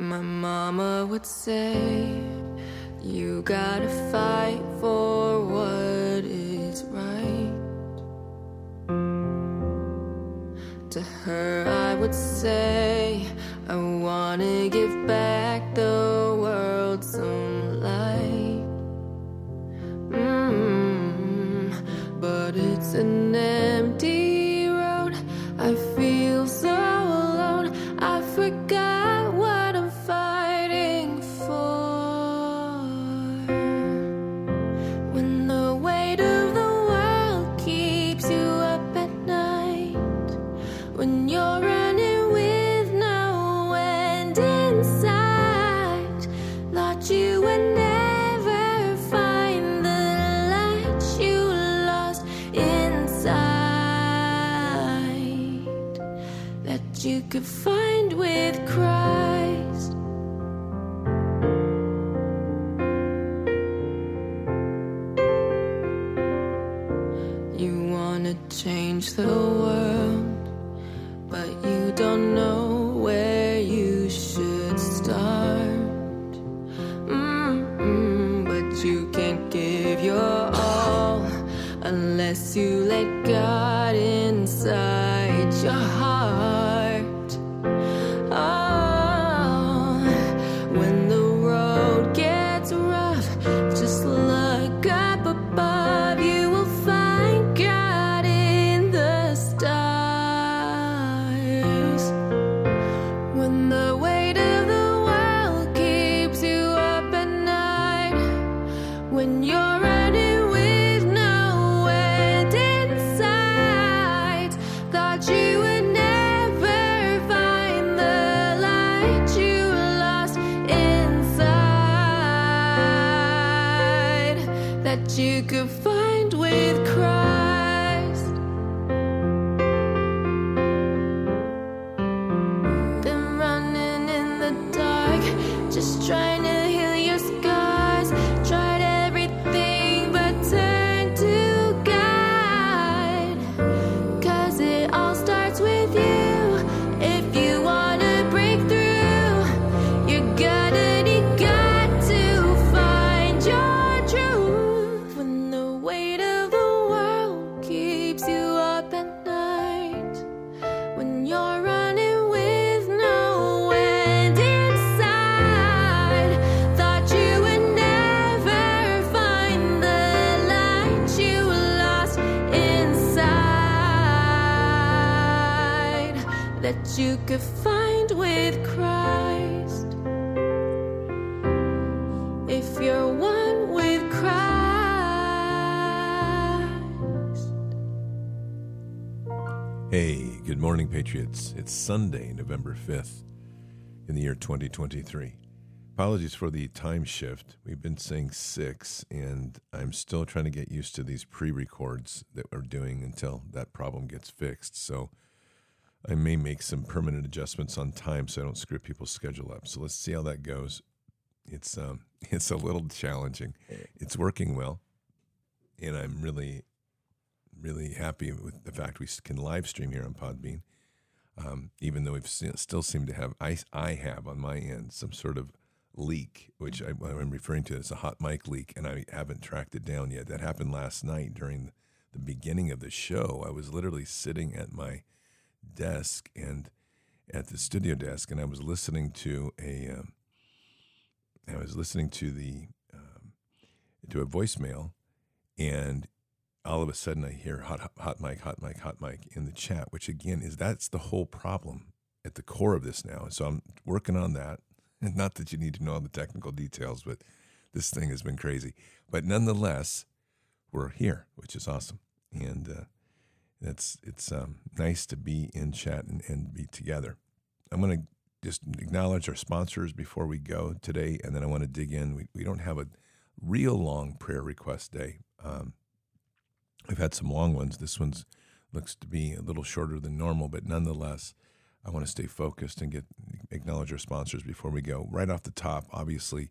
My mama would say, You gotta fight for what is right. To her, I would say, you could find with Christ. If you're one with Christ. Hey, good morning, Patriots. It's Sunday, November 5th in the year 2023. Apologies for the time shift. We've been saying six, and I'm still trying to get used to these pre records that we're doing until that problem gets fixed. So I may make some permanent adjustments on time so I don't screw people's schedule up. So let's see how that goes. It's um, it's a little challenging. It's working well, and I'm really really happy with the fact we can live stream here on Podbean. Um, even though we've still seem to have, I, I have on my end some sort of leak, which I, I'm referring to as a hot mic leak, and I haven't tracked it down yet. That happened last night during the beginning of the show. I was literally sitting at my desk and at the studio desk, and I was listening to a, um, I was listening to the um, to a voicemail, and all of a sudden I hear hot, hot, mic, hot mic, hot mic in the chat, which again is that's the whole problem at the core of this now. So I'm working on that. And not that you need to know all the technical details, but this thing has been crazy. But nonetheless, we're here, which is awesome. And uh, it's it's um, nice to be in chat and, and be together. I'm going to just acknowledge our sponsors before we go today, and then I want to dig in. We, we don't have a real long prayer request day. Um, We've had some long ones. This one's looks to be a little shorter than normal, but nonetheless, I want to stay focused and get acknowledge our sponsors before we go. Right off the top, obviously,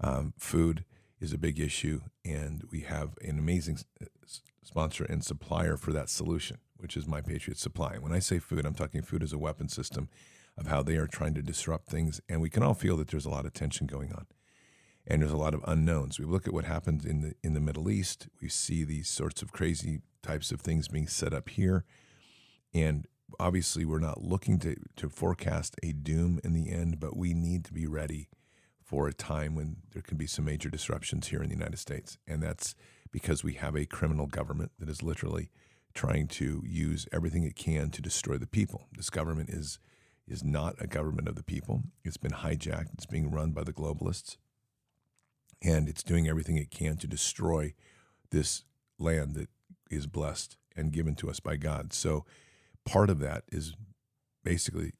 um, food is a big issue, and we have an amazing uh, sponsor and supplier for that solution, which is My Patriot Supply. When I say food, I'm talking food as a weapon system. of how they are trying to disrupt things. And we can all feel that there's a lot of tension going on. And there's a lot of unknowns. We look at what happens in the in the Middle East. We see these sorts of crazy types of things being set up here. And obviously we're not looking to, to forecast a doom in the end, but we need to be ready for a time when there can be some major disruptions here in the United States. And that's because we have a criminal government that is literally trying to use everything it can to destroy the people. This government is is not a government of the people. It's been hijacked. It's being run by the globalists. And it's doing everything it can to destroy this land that is blessed and given to us by God. So part of that is basically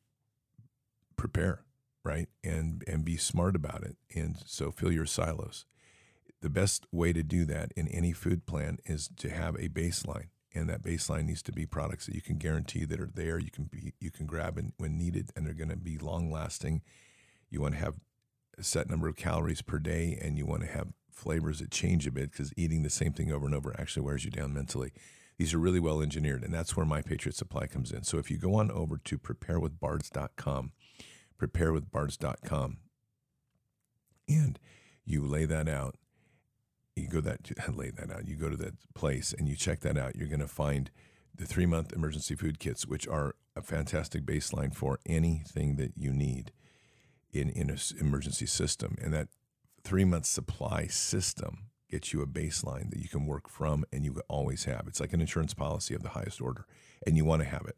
prepare, right? And and be smart about it. And so fill your silos. The best way to do that in any food plan is to have a baseline. And that baseline needs to be products that you can guarantee that are there. You can be you can grab and, when needed, and they're going to be long lasting. You want to have a set number of calories per day, and you want to have flavors that change a bit because eating the same thing over and over actually wears you down mentally. These are really well engineered, and that's where My Patriot Supply comes in. So if you go on over to preparewithbards.com, preparewithbards.com, and you lay that out, you go that lay that out. You go to that place and you check that out. You're going to find the three month emergency food kits, which are a fantastic baseline for anything that you need in in an emergency system, and that three month supply system gets you a baseline that you can work from and you always have. It's like an insurance policy of the highest order, and you want to have it.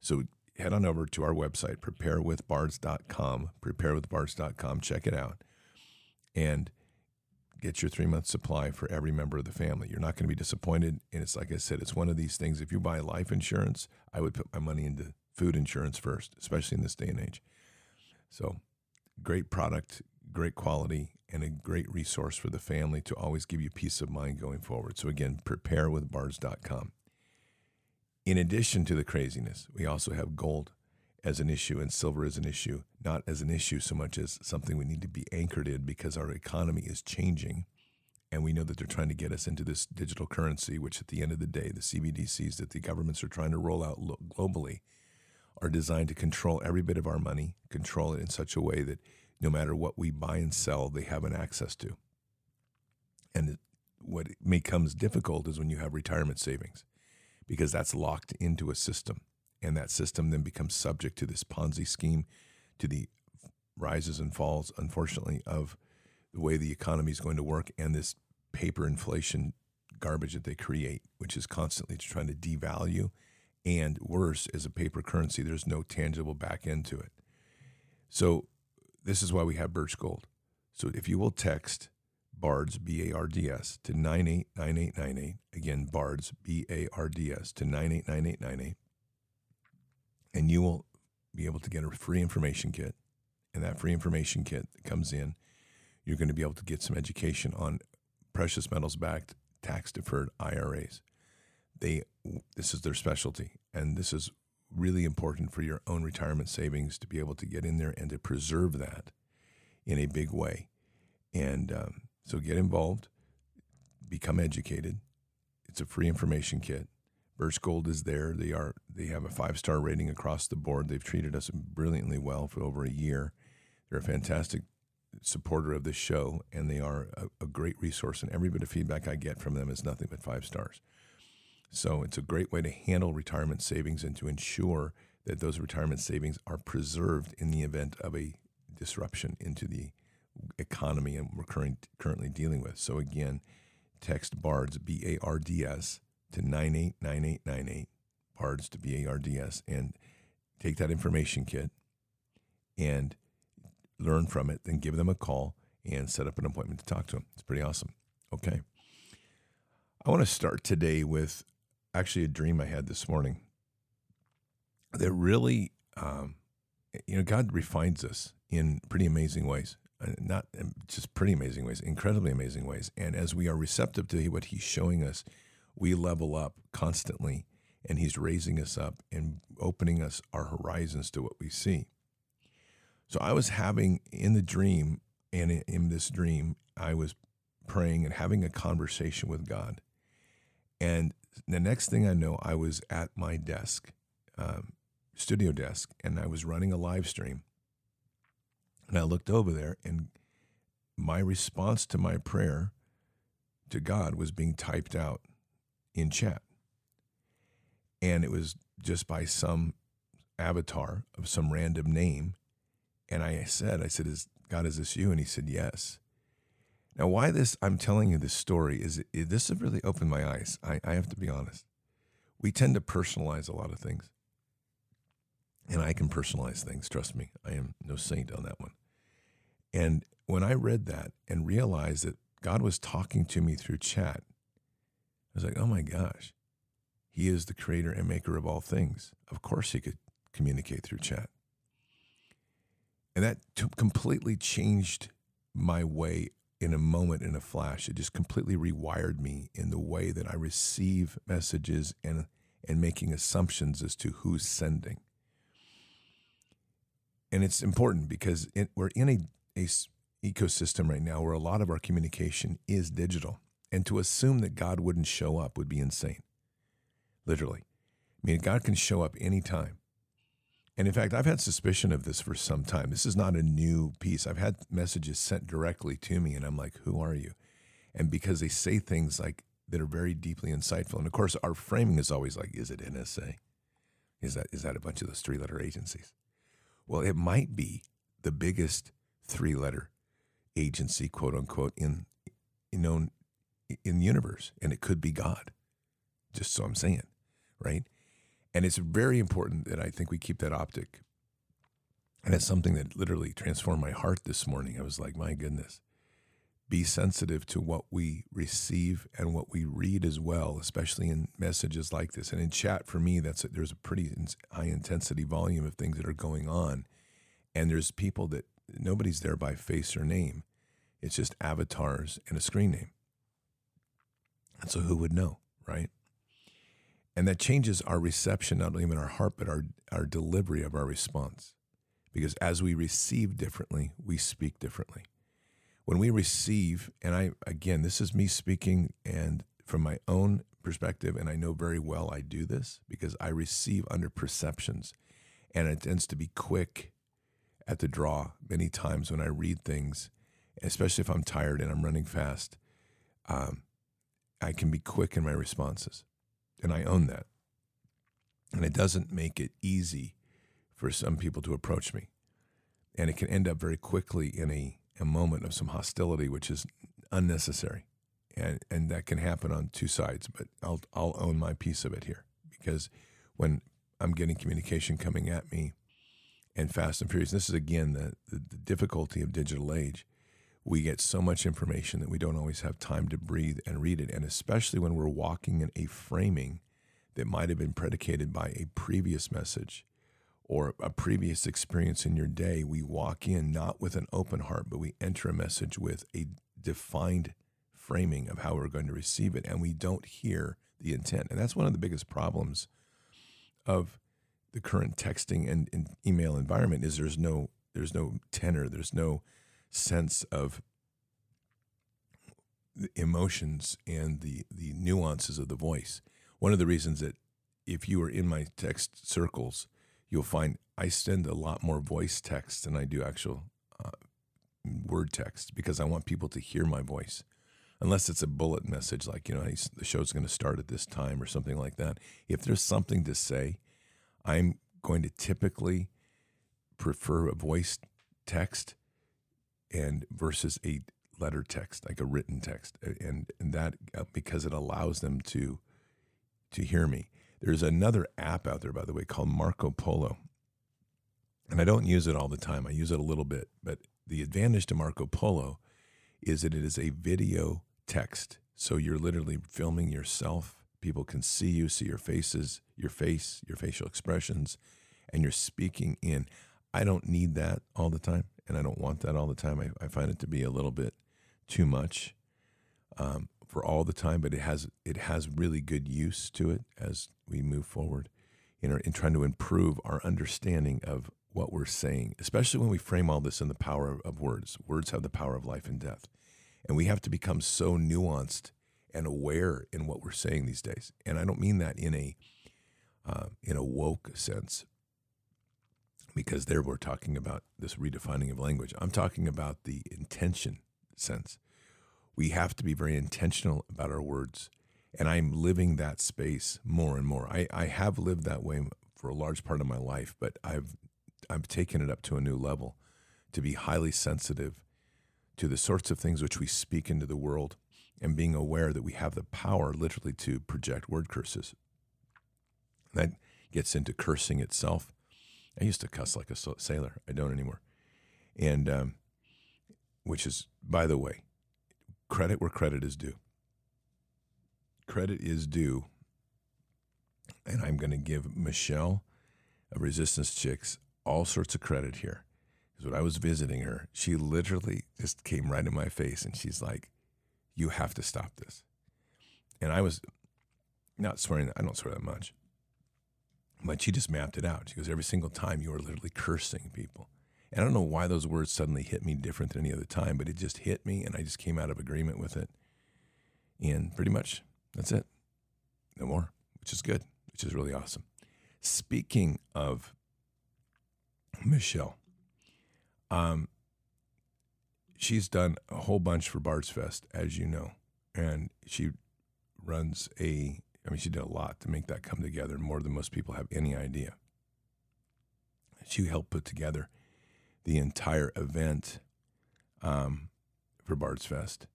So head on over to our website, preparewithbards.com, preparewithbards.com, check it out, and get your three month supply for every member of the family. You're not going to be disappointed. And it's like I said, it's one of these things. If you buy life insurance, I would put my money into food insurance first, especially in this day and age. So great product, great quality, and a great resource for the family to always give you peace of mind going forward. So, again, preparewithbards.com. In addition to the craziness, we also have gold as an issue and silver as an issue, not as an issue so much as something we need to be anchored in because our economy is changing. And we know that they're trying to get us into this digital currency, which at the end of the day, the CBDCs that the governments are trying to roll out globally are designed to control every bit of our money, control it in such a way that no matter what we buy and sell, they have an access to. And what becomes difficult is when you have retirement savings, because that's locked into a system. And that system then becomes subject to this Ponzi scheme, to the rises and falls, unfortunately, of the way the economy is going to work and this paper inflation garbage that they create, which is constantly trying to devalue. And worse, as a paper currency, there's no tangible back end to it. So this is why we have Birch Gold. So if you will text BARDS, B A R D S, to 989898, again, BARDS, B A R D S, to 989898, and you will be able to get a free information kit. And that free information kit comes in, you're going to be able to get some education on precious metals backed tax deferred IRAs. They this is their specialty and this is really important for your own retirement savings to be able to get in there and to preserve that in a big way. And um, so get involved, become educated. It's a free information kit. Birch Gold is there. They are they have a five star rating across the board. They've treated us brilliantly well for over a year. They're a fantastic supporter of this show, and they are a, a great resource. And every bit of feedback I get from them is nothing but five stars. So it's a great way to handle retirement savings and to ensure that those retirement savings are preserved in the event of a disruption into the economy and we're current, currently dealing with. So again, text BARDS, B A R D S, to 989898, BARDS to B A R D S, and take that information kit and learn from it, then give them a call and set up an appointment to talk to them. It's pretty awesome. Okay. I want to start today with actually a dream I had this morning that really, um, you know, God refines us in pretty amazing ways. Not just pretty amazing ways, incredibly amazing ways. And as we are receptive to what He's showing us, we level up constantly, and He's raising us up and opening us our horizons to what we see. So I was having in the dream, and in this dream, I was praying and having a conversation with God. And the next thing I know, I was at my desk um, studio desk and I was running a live stream. And I looked over there, and my response to my prayer to God was being typed out in chat. And it was just by some avatar of some random name. And I said, I said, is God, is this you? And he said, yes. Now, why this, I'm telling you this story is, this has really opened my eyes. I, I have to be honest. We tend to personalize a lot of things. And I can personalize things, trust me. I am no saint on that one. And when I read that and realized that God was talking to me through chat, I was like, oh my gosh, He is the creator and maker of all things. Of course, He could communicate through chat. And that t- completely changed my way in a moment, in a flash. It just completely rewired me in the way that I receive messages and, and making assumptions as to who's sending and it's important because it, we're in a, a ecosystem right now where a lot of our communication is digital and to assume that god wouldn't show up would be insane. Literally. I mean god can show up anytime. And in fact i've had suspicion of this for some time. This is not a new piece. I've had messages sent directly to me and i'm like who are you? And because they say things like that are very deeply insightful. And of course our framing is always like is it nsa is that is that a bunch of those three letter agencies? Well, it might be the biggest three letter agency, quote unquote, in you know in the universe, and it could be God. Just so I'm saying, right? And it's very important that I think we keep that optic. And it's something that literally transformed my heart this morning. I was like, my goodness, be sensitive to what we receive and what we read as well, especially in messages like this. And in chat, for me, that's a, there's a pretty high intensity volume of things that are going on, and there's people that nobody's there by face or name. It's just avatars and a screen name. And so, who would know, right? And that changes our reception, not only in our heart, but our, our delivery of our response. Because as we receive differently, we speak differently when we receive, and I, again, this is me speaking and from my own perspective, and I know very well I do this because I receive under perceptions, and it tends to be quick at the draw many times when I read things, especially if I'm tired and I'm running fast. Um, I can be quick in my responses, and I own that. And it doesn't make it easy for some people to approach me. And it can end up very quickly in a a moment of some hostility, which is unnecessary, and and that can happen on two sides. But I'll I'll own my piece of it here because when I'm getting communication coming at me, and fast and furious, this is again the, the, the difficulty of digital age. We get so much information that we don't always have time to breathe and read it, and especially when we're walking in a framing that might have been predicated by a previous message or a previous experience in your day, we walk in not with an open heart, but we enter a message with a defined framing of how we're going to receive it, and we don't hear the intent. And that's one of the biggest problems of the current texting and, and email environment is there's no there's no tenor, there's no sense of the emotions and the the nuances of the voice. One of the reasons that if you are in my text circles, you'll find I send a lot more voice text than I do actual uh, word text because I want people to hear my voice. Unless it's a bullet message like, you know, the show's going to start at this time or something like that. If there's something to say, I'm going to typically prefer a voice text and versus a letter text, like a written text. And, and that uh, because it allows them to to hear me. There's another app out there, by the way, called Marco Polo. And I don't use it all the time. I use it a little bit. But the advantage to Marco Polo is that it is a video text. So you're literally filming yourself. People can see you, see your faces, your face, your facial expressions, and you're speaking in. I don't need that all the time, and I don't want that all the time. I, I find it to be a little bit too much. Um, for all the time, but it has it has really good use to it as we move forward in, our, in trying to improve our understanding of what we're saying, especially when we frame all this in the power of, of words. Words have the power of life and death, and we have to become so nuanced and aware in what we're saying these days. And I don't mean that in a uh, in a woke sense. because there we're talking about this redefining of language. I'm talking about the intention sense. We have to be very intentional about our words. And I'm living that space more and more. I, I have lived that way for a large part of my life, but I've I've taken it up to a new level to be highly sensitive to the sorts of things which we speak into the world and being aware that we have the power literally to project word curses. That gets into cursing itself. I used to cuss like a sailor. I don't anymore. And, um, which is, by the way, credit where credit is due. Credit is due. And I'm going to give Michelle of Resistance Chicks all sorts of credit here. Because when I was visiting her, she literally just came right in my face and she's like, You have to stop this. And I was not swearing, I don't swear that much. But she just mapped it out. She goes, Every single time you are literally cursing people. And I don't know why those words suddenly hit me different than any other time, but it just hit me and I just came out of agreement with it. And pretty much that's it. No more, which is good, which is really awesome. Speaking of Michelle. Um, she's done a whole bunch for Bards Fest, as you know, and she runs a. I mean, she did a lot to make that come together, more than most people have any idea. She helped put together the entire event um, for Bards Fest,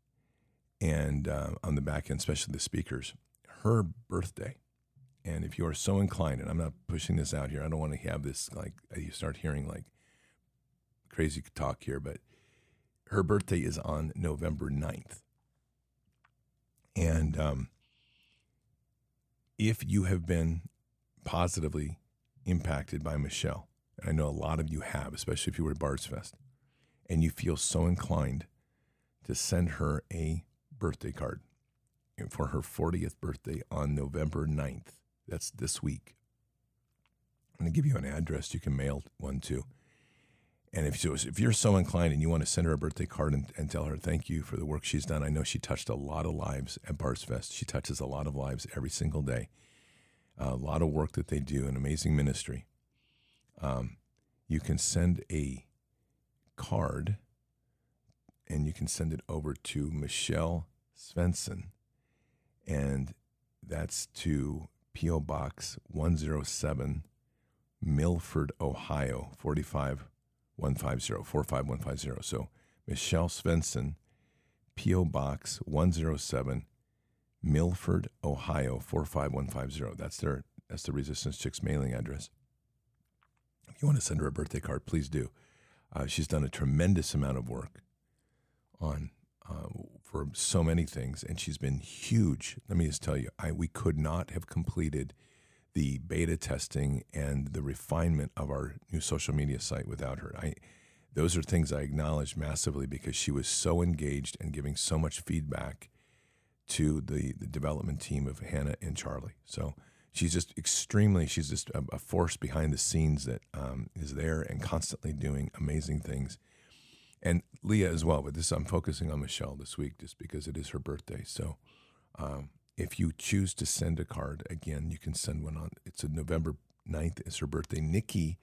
and uh, on the back end, especially the speakers. Her birthday and if you are so inclined, and I'm not pushing this out here, I don't want to have this like you start hearing like crazy talk here, but her birthday is on November 9th. And um, if you have been positively impacted by Michelle, and I know a lot of you have, especially if you were at Bards Fest, and you feel so inclined to send her a birthday card for her 40th birthday on November 9th, that's this week. I'm going to give you an address you can mail one to. And if, if you're so inclined and you want to send her a birthday card and, and, tell her thank you for the work she's done, I know she touched a lot of lives at Bards Fest. She touches a lot of lives every single day. A lot of work that they do, an amazing ministry. Um, you can send a card and you can send it over to Michelle Svensson. And that's to P.O. Box 107, Milford, Ohio 45150, 45150. So Michelle Svensson, P.O. Box 107, Milford, Ohio 45150. That's their that's the Resistance Chicks mailing address. If you want to send her a birthday card, please do. Uh, she's done a tremendous amount of work on uh, for so many things, and she's been huge. Let me just tell you, I we could not have completed the beta testing and the refinement of our new social media site without her. I those are things I acknowledge massively because she was so engaged and giving so much feedback to the, the development team of Hannah and Charlie. So she's just extremely, she's just a, a force behind the scenes that um, is there and constantly doing amazing things and Leah as well. But this I'm focusing on Michelle this week just because it is her birthday. So um, if you choose to send a card again, you can send one on. It's a November 9th. It's her birthday. Nikki.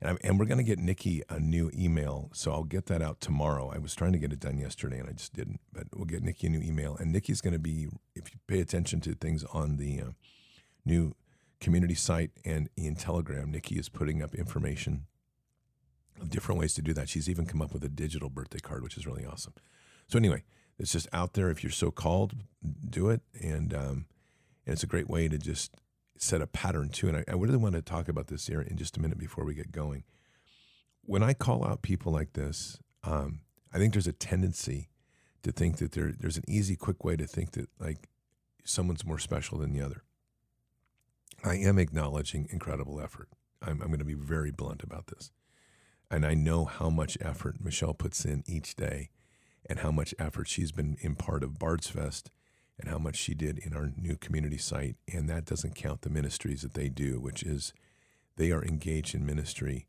And, I'm, and we're going to get Nikki a new email, so I'll get that out tomorrow. I was trying to get it done yesterday, and I just didn't. But we'll get Nikki a new email, and Nikki's going to be, if you pay attention to things on the uh, new community site and in Telegram, Nikki is putting up information of different ways to do that. She's even come up with a digital birthday card, which is really awesome. So anyway, it's just out there. If you're so called, do it, and um, and it's a great way to just set a pattern too. And I, I really want to talk about this here in just a minute before we get going. When I call out people like this, um, I think there's a tendency to think that there there's an easy, quick way to think that like someone's more special than the other. I am acknowledging incredible effort. I'm, I'm going to be very blunt about this. And I know how much effort Michelle puts in each day and how much effort she's been in part of Bards Fest and how much she did in our new community site. And that doesn't count the ministries that they do, which is they are engaged in ministry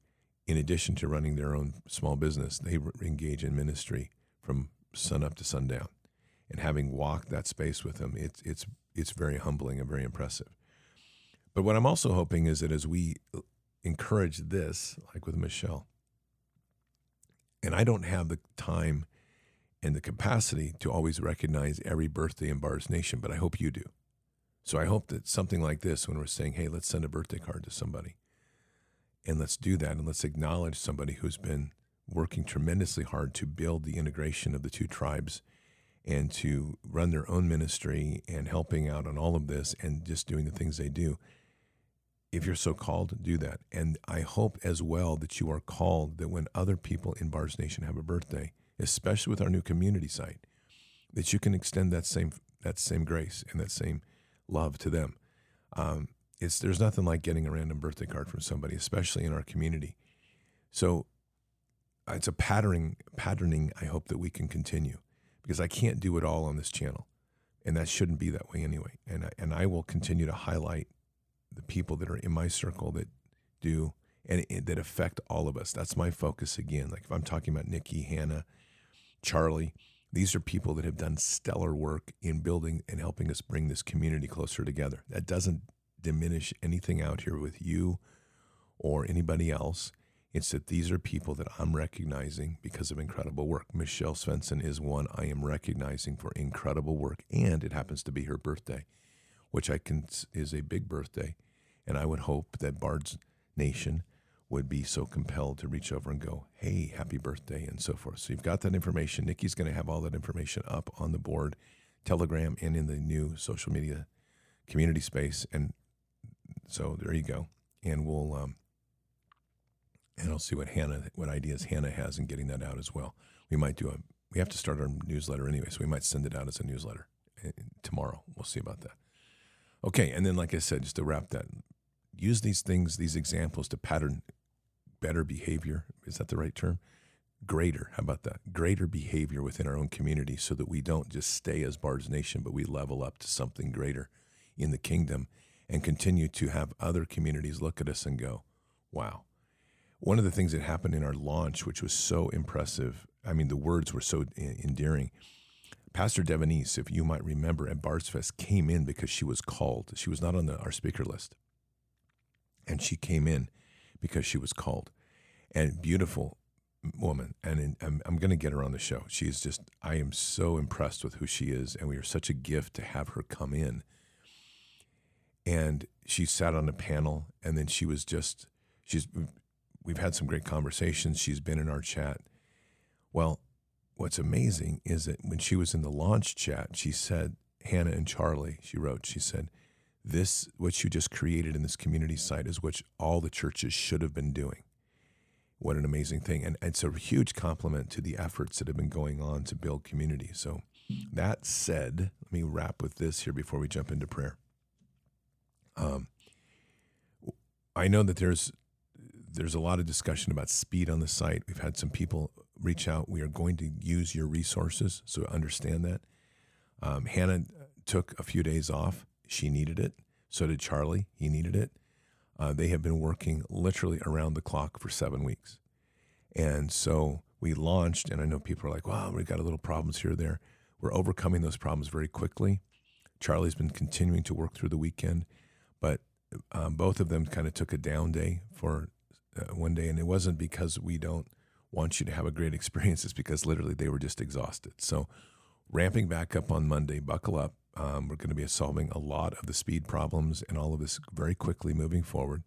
in addition to running their own small business. They engage in ministry from sun up to sundown. And having walked that space with them, it's, it's, it's very humbling and very impressive. But what I'm also hoping is that as we encourage this, like with Michelle. And I don't have the time and the capacity to always recognize every birthday in Bards Nation, but I hope you do. So I hope that something like this, when we're saying, hey, let's send a birthday card to somebody, and let's do that, and let's acknowledge somebody who's been working tremendously hard to build the integration of the two tribes and to run their own ministry and helping out on all of this and just doing the things they do. If you're so called, do that. And I hope as well that you are called that when other people in Bards Nation have a birthday, especially with our new community site, that you can extend that same that same grace and that same love to them. Um, it's there's nothing like getting a random birthday card from somebody, especially in our community. So uh, it's a patterning patterning. I hope that we can continue because I can't do it all on this channel, and that shouldn't be that way anyway. And I, and I will continue to highlight the people that are in my circle that do and, and that affect all of us. That's my focus again. Like if I'm talking about Nikki, Hannah, Charlie, these are people that have done stellar work in building and helping us bring this community closer together. That doesn't diminish anything out here with you or anybody else. It's that these are people that I'm recognizing because of incredible work. Michelle Svensson is one I am recognizing for incredible work, and it happens to be her birthday, which I can is a big birthday. And I would hope that Bard's Nation would be so compelled to reach over and go, "Hey, happy birthday," and so forth. So you've got that information. Nikki's going to have all that information up on the board, Telegram, and in the new social media community space. And so there you go. And we'll um, and I'll see what Hannah, what ideas Hannah has in getting that out as well. We might do a, we have to start our newsletter anyway, so we might send it out as a newsletter eh, tomorrow. We'll see about that. Okay, and then like I said, just to wrap that, use these things, these examples to pattern better behavior. Is that the right term? Greater. How about that? Greater behavior within our own community so that we don't just stay as Bard's Nation, but we level up to something greater in the kingdom and continue to have other communities look at us and go, wow, one of the things that happened in our launch, which was so impressive, I mean, the words were so endearing. Pastor Devonese, if you might remember, at Bards Fest came in because she was called. She was not on the, our speaker list. And she came in because she was called. And beautiful woman. And I'm, I'm going to get her on the show. She is just, I am so impressed with who she is. And we are such a gift to have her come in. And she sat on a panel and then she was just, she's we've had some great conversations. She's been in our chat. Well, what's amazing is that when she was in the launch chat, she said, Hannah and Charlie, she wrote, she said, this, what you just created in this community site is what all the churches should have been doing. What an amazing thing. And it's a huge compliment to the efforts that have been going on to build community. So, that said, let me wrap with this here before we jump into prayer. Um, I know that there's there's a lot of discussion about speed on the site. We've had some people reach out. We are going to use your resources, so understand that. Um, Hannah took a few days off. She needed it. So did Charlie. He needed it. Uh, they have been working literally around the clock for seven weeks. And so we launched, and I know people are like, wow, we got a little problems here or there. We're overcoming those problems very quickly. Charlie's been continuing to work through the weekend, but um, both of them kind of took a down day for uh, one day, and it wasn't because we don't want you to have a great experience. It's because literally they were just exhausted. So, ramping back up on Monday, buckle up. Um, we're going to be solving a lot of the speed problems and all of this very quickly moving forward.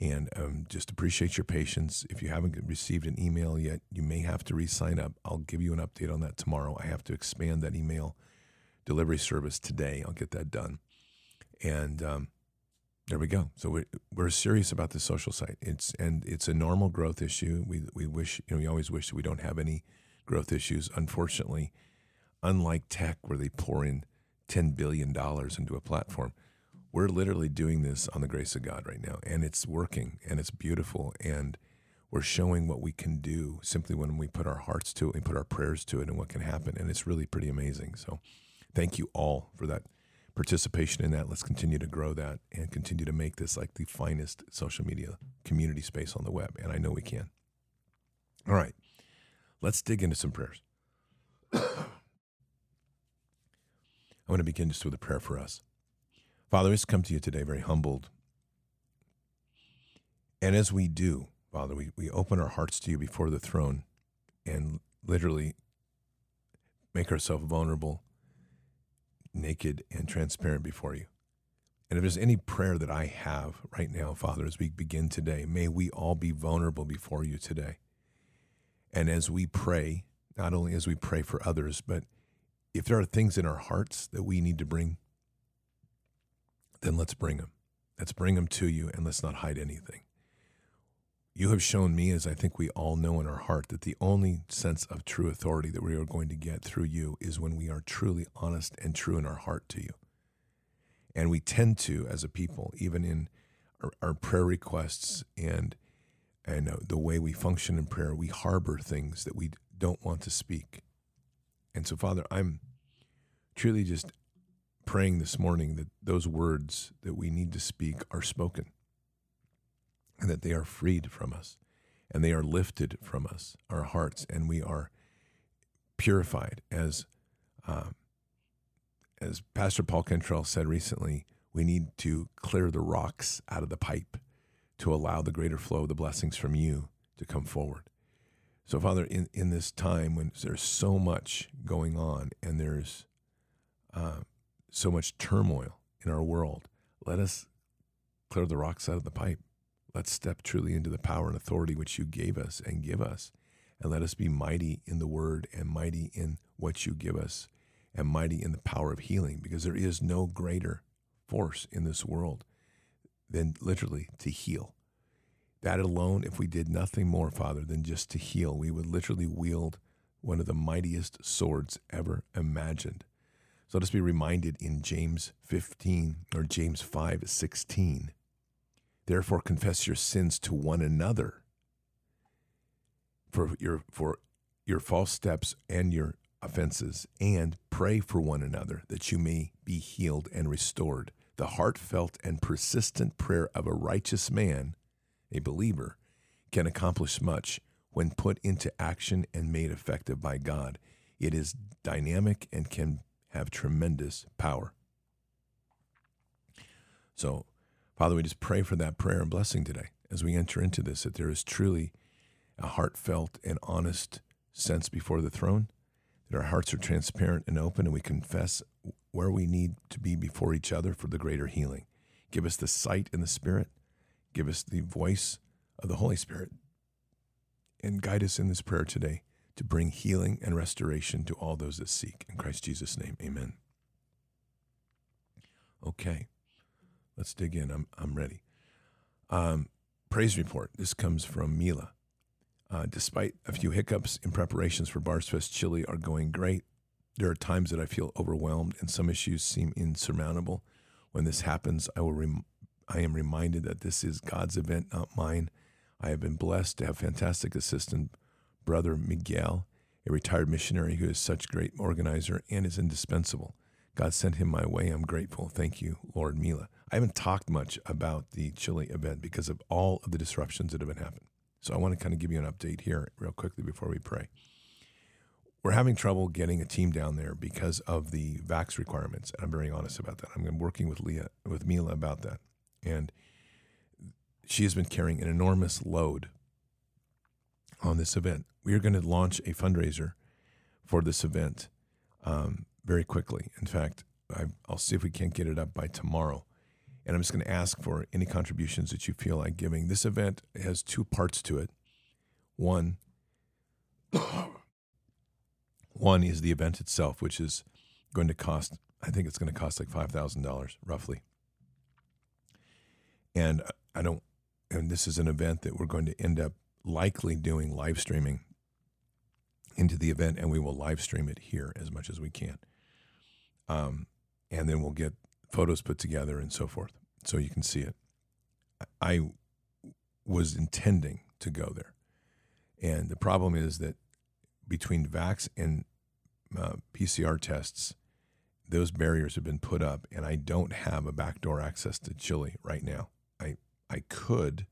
And um, just appreciate your patience. If you haven't received an email yet, you may have to re sign up. I'll give you an update on that tomorrow. I have to expand that email delivery service today. I'll get that done. And um, there we go. So we're, we're serious about the social site. It's and it's a normal growth issue. We we wish you know we always wish that we don't have any growth issues. Unfortunately, unlike tech where they pour in ten billion dollars into a platform, we're literally doing this on the grace of God right now, and it's working and it's beautiful and we're showing what we can do simply when we put our hearts to it and put our prayers to it and what can happen and it's really pretty amazing so thank you all for that participation in that. Let's continue to grow that and continue to make this like the finest social media community space on the web. And I know we can. All right, let's dig into some prayers. I want to begin just with a prayer for us. Father, just come to you today very humbled And as we do, Father, we, we open our hearts to you before the throne and literally make ourselves vulnerable, naked, and transparent before you. And if there's any prayer that I have right now, Father, as we begin today, may we all be vulnerable before you today. And as we pray, not only as we pray for others, but if there are things in our hearts that we need to bring, then let's bring them. Let's bring them to you and let's not hide anything. You have shown me, as I think we all know in our heart, that the only sense of true authority that we are going to get through you is when we are truly honest and true in our heart to you. And we tend to, as a people, even in our, our prayer requests and and uh, the way we function in prayer, we harbor things that we don't want to speak. And so, Father, I'm truly just praying this morning that those words that we need to speak are spoken and that they are freed from us and they are lifted from us, our hearts, and we are purified. As, um, as Pastor Paul Kentrell said recently, we need to clear the rocks out of the pipe to allow the greater flow of the blessings from you to come forward. So, Father, in, in this time when there's so much going on and there's uh, so much turmoil in our world, let us clear the rocks out of the pipe. Let's step truly into the power and authority which you gave us and give us. And let us be mighty in the word and mighty in what you give us and mighty in the power of healing because there is no greater force in this world than literally to heal. That alone, if we did nothing more, Father, than just to heal, we would literally wield one of the mightiest swords ever imagined. So let us be reminded in James 15 or James 5 16. Therefore, confess your sins to one another for your, for your false steps and your offenses, and pray for one another that you may be healed and restored. The heartfelt and persistent prayer of a righteous man, a believer, can accomplish much when put into action and made effective by God. It is dynamic and can have tremendous power. So, Father, we just pray for that prayer and blessing today as we enter into this, that there is truly a heartfelt and honest sense before the throne, that our hearts are transparent and open, and we confess where we need to be before each other for the greater healing. Give us the sight in the Spirit, give us the voice of the Holy Spirit, and guide us in this prayer today to bring healing and restoration to all those that seek. In Christ Jesus' name, amen. Okay, let's dig in. I'm, I'm ready. Um, praise report. This comes from Mila. Uh, despite a few hiccups in preparations for Bards Fest Chile are going great, there are times that I feel overwhelmed and some issues seem insurmountable. When this happens, I will I am reminded that this is God's event, not mine. I have been blessed to have fantastic assistant brother Miguel, a retired missionary who is such a great organizer and is indispensable. God sent him my way. I'm grateful. Thank you, Lord Mila. I haven't talked much about the Chile event because of all of the disruptions that have been happening. So I want to kind of give you an update here real quickly before we pray. We're having trouble getting a team down there because of the vax requirements, and I'm very honest about that. I'm working with Leah with Mila about that, and she has been carrying an enormous load on this event. We are going to launch a fundraiser for this event um, very quickly. In fact, I, I'll see if we can't get it up by tomorrow. And I'm just going to ask for any contributions that you feel like giving. This event has two parts to it. One, one is the event itself, which is going to cost, I think it's going to cost like $5,000 roughly. And I don't, and this is an event that we're going to end up likely doing live streaming into the event, and we will live stream it here as much as we can. Um, and then we'll get photos put together and so forth, so you can see it. I was intending to go there, and the problem is that between Vax and uh, PCR tests, those barriers have been put up, and I don't have a backdoor access to Chile right now. I I could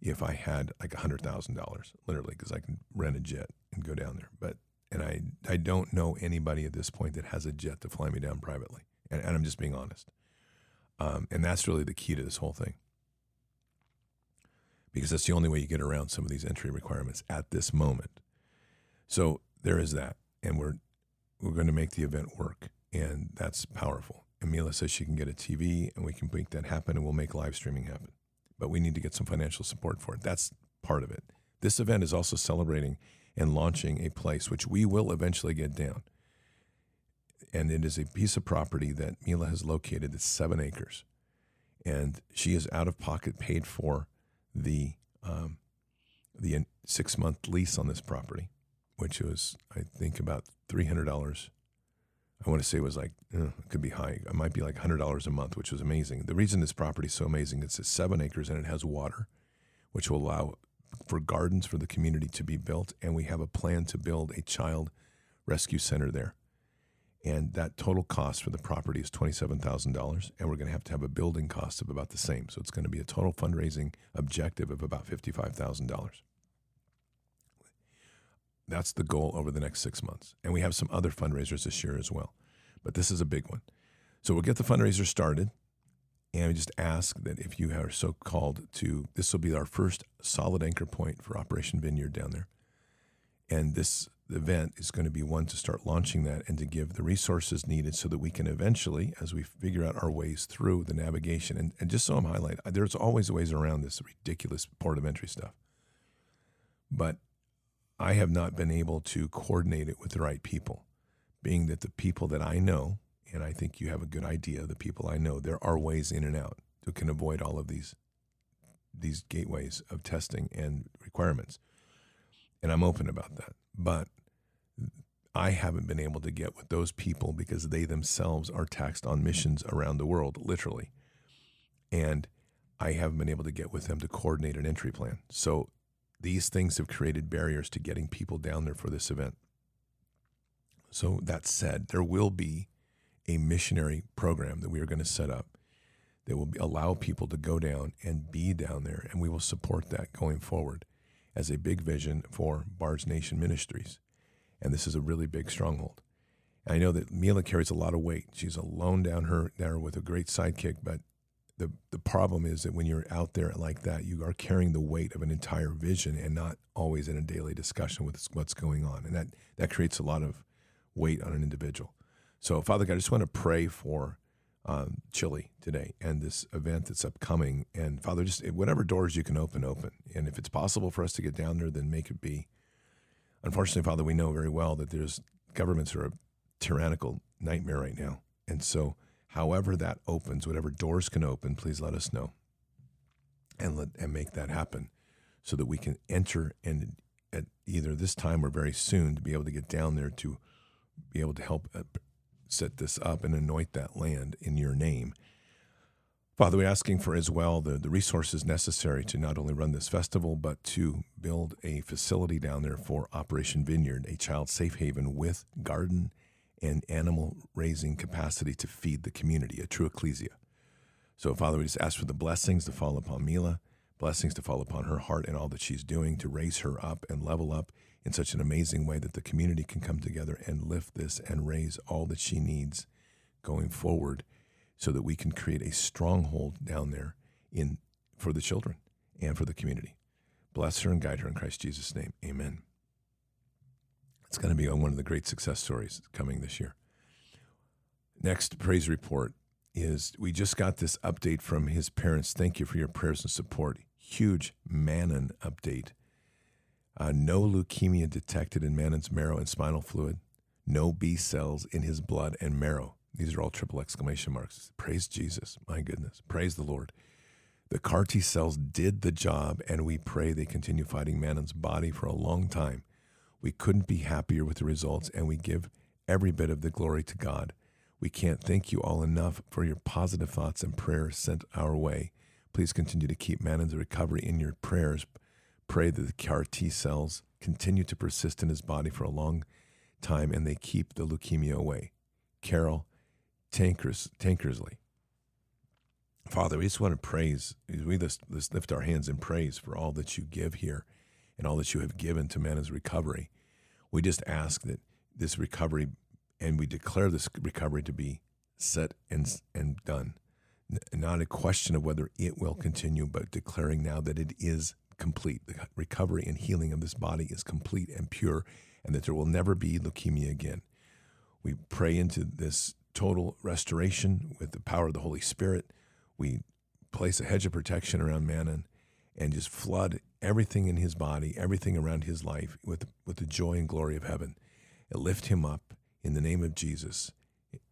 if I had like hundred thousand dollars, literally, because I can rent a jet and go down there. But and I I don't know anybody at this point that has a jet to fly me down privately, and, and I'm just being honest. Um, and that's really the key to this whole thing. because that's the only way you get around some of these entry requirements at this moment. So there is that, and we're we're going to make the event work, and that's powerful. And Mila says she can get a TV, and we can make that happen, and we'll make live streaming happen. But we need to get some financial support for it. That's part of it. This event is also celebrating and launching a place which we will eventually get down. And it is a piece of property that Mila has located that's seven acres. And she is out of pocket paid for the um, the six month lease on this property, which was I think about three hundred dollars. I want to say it was like uh, it could be high. It might be like hundred dollars a month, which was amazing. The reason this property is so amazing is it's seven acres and it has water, which will allow for gardens for the community to be built, and we have a plan to build a child rescue center there. And that total cost for the property is $27,000, and we're going to have to have a building cost of about the same. So it's going to be a total fundraising objective of about $55,000. That's the goal over the next six months. And we have some other fundraisers this year as well. But this is a big one. So we'll get the fundraiser started. And we just ask that if you are so called to, this will be our first solid anchor point for Operation Vineyard down there. And this event is going to be one to start launching that and to give the resources needed so that we can eventually, as we figure out our ways through the navigation, and, and just so I'm highlighting, there's always ways around this ridiculous port of entry stuff. But I have not been able to coordinate it with the right people, being that the people that I know and I think you have a good idea of the people I know. There are ways in and out that can avoid all of these these gateways of testing and requirements. And I'm open about that. But I haven't been able to get with those people because they themselves are taxed on missions around the world, literally. And I haven't been able to get with them to coordinate an entry plan. So these things have created barriers to getting people down there for this event. So that said, there will be a missionary program that we are going to set up that will allow people to go down and be down there, and we will support that going forward as a big vision for Bards Nation Ministries. And this is a really big stronghold. I know that Mila carries a lot of weight. She's alone down her there with a great sidekick, but the the problem is that when you're out there like that, you are carrying the weight of an entire vision and not always in a daily discussion with what's going on, and that that creates a lot of weight on an individual. So, Father God, I just want to pray for um, Chile today and this event that's upcoming. And Father, just whatever doors you can open, open. And if it's possible for us to get down there, then make it be. Unfortunately, Father, we know very well that there's governments are a tyrannical nightmare right now. And so, however that opens, whatever doors can open, please let us know and let and make that happen so that we can enter and at either this time or very soon to be able to get down there to be able to help uh, set this up and anoint that land in your name. Father, we're asking for as well the, the resources necessary to not only run this festival, but to build a facility down there for Operation Vineyard, a child safe haven with garden and animal raising capacity to feed the community, a true ecclesia. So, Father, we just ask for the blessings to fall upon Mila, blessings to fall upon her heart and all that she's doing to raise her up and level up in such an amazing way that the community can come together and lift this and raise all that she needs going forward so that we can create a stronghold down there in for the children and for the community. Bless her and guide her in Christ Jesus' name. Amen. It's going to be one of the great success stories coming this year. Next praise report is we just got this update from his parents. Thank you for your prayers and support. Huge Manon update uh, no leukemia detected in Manon's marrow and spinal fluid. No B cells in his blood and marrow. These are all triple exclamation marks. Praise Jesus. My goodness. Praise the Lord. The CAR T cells did the job, and we pray they continue fighting Manon's body for a long time. We couldn't be happier with the results, and we give every bit of the glory to God. We can't thank you all enough for your positive thoughts and prayers sent our way. Please continue to keep Manon's recovery in your prayers pray that the CAR T cells continue to persist in his body for a long time and they keep the leukemia away. Carol Tankers, Tankersley. Father, we just want to praise, we just, just lift our hands in praise for all that you give here and all that you have given to Manon's recovery. We just ask that this recovery, and we declare this recovery to be set and, and done. N- not a question of whether it will continue, but declaring now that it is complete. The recovery and healing of this body is complete and pure, and that there will never be leukemia again. We pray into this total restoration with the power of the Holy Spirit. We place a hedge of protection around Manon and just flood everything in his body, everything around his life with, with the joy and glory of heaven. And lift him up in the name of Jesus.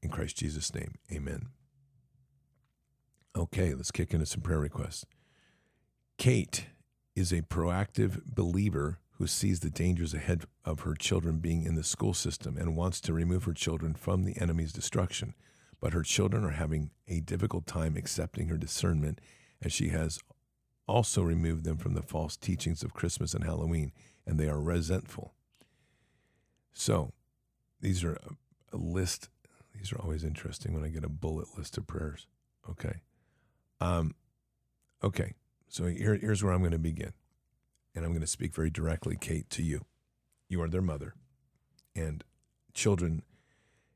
In Christ Jesus' name, amen. Okay, let's kick into some prayer requests. Kate is a proactive believer who sees the dangers ahead of her children being in the school system and wants to remove her children from the enemy's destruction. But her children are having a difficult time accepting her discernment, as she has also removed them from the false teachings of Christmas and Halloween, and they are resentful. So, these are a, a list. These are always interesting when I get a bullet list of prayers. Okay. Um, okay. So here, here's where I'm going to begin. And I'm going to speak very directly, Kate, to you. You are their mother. And children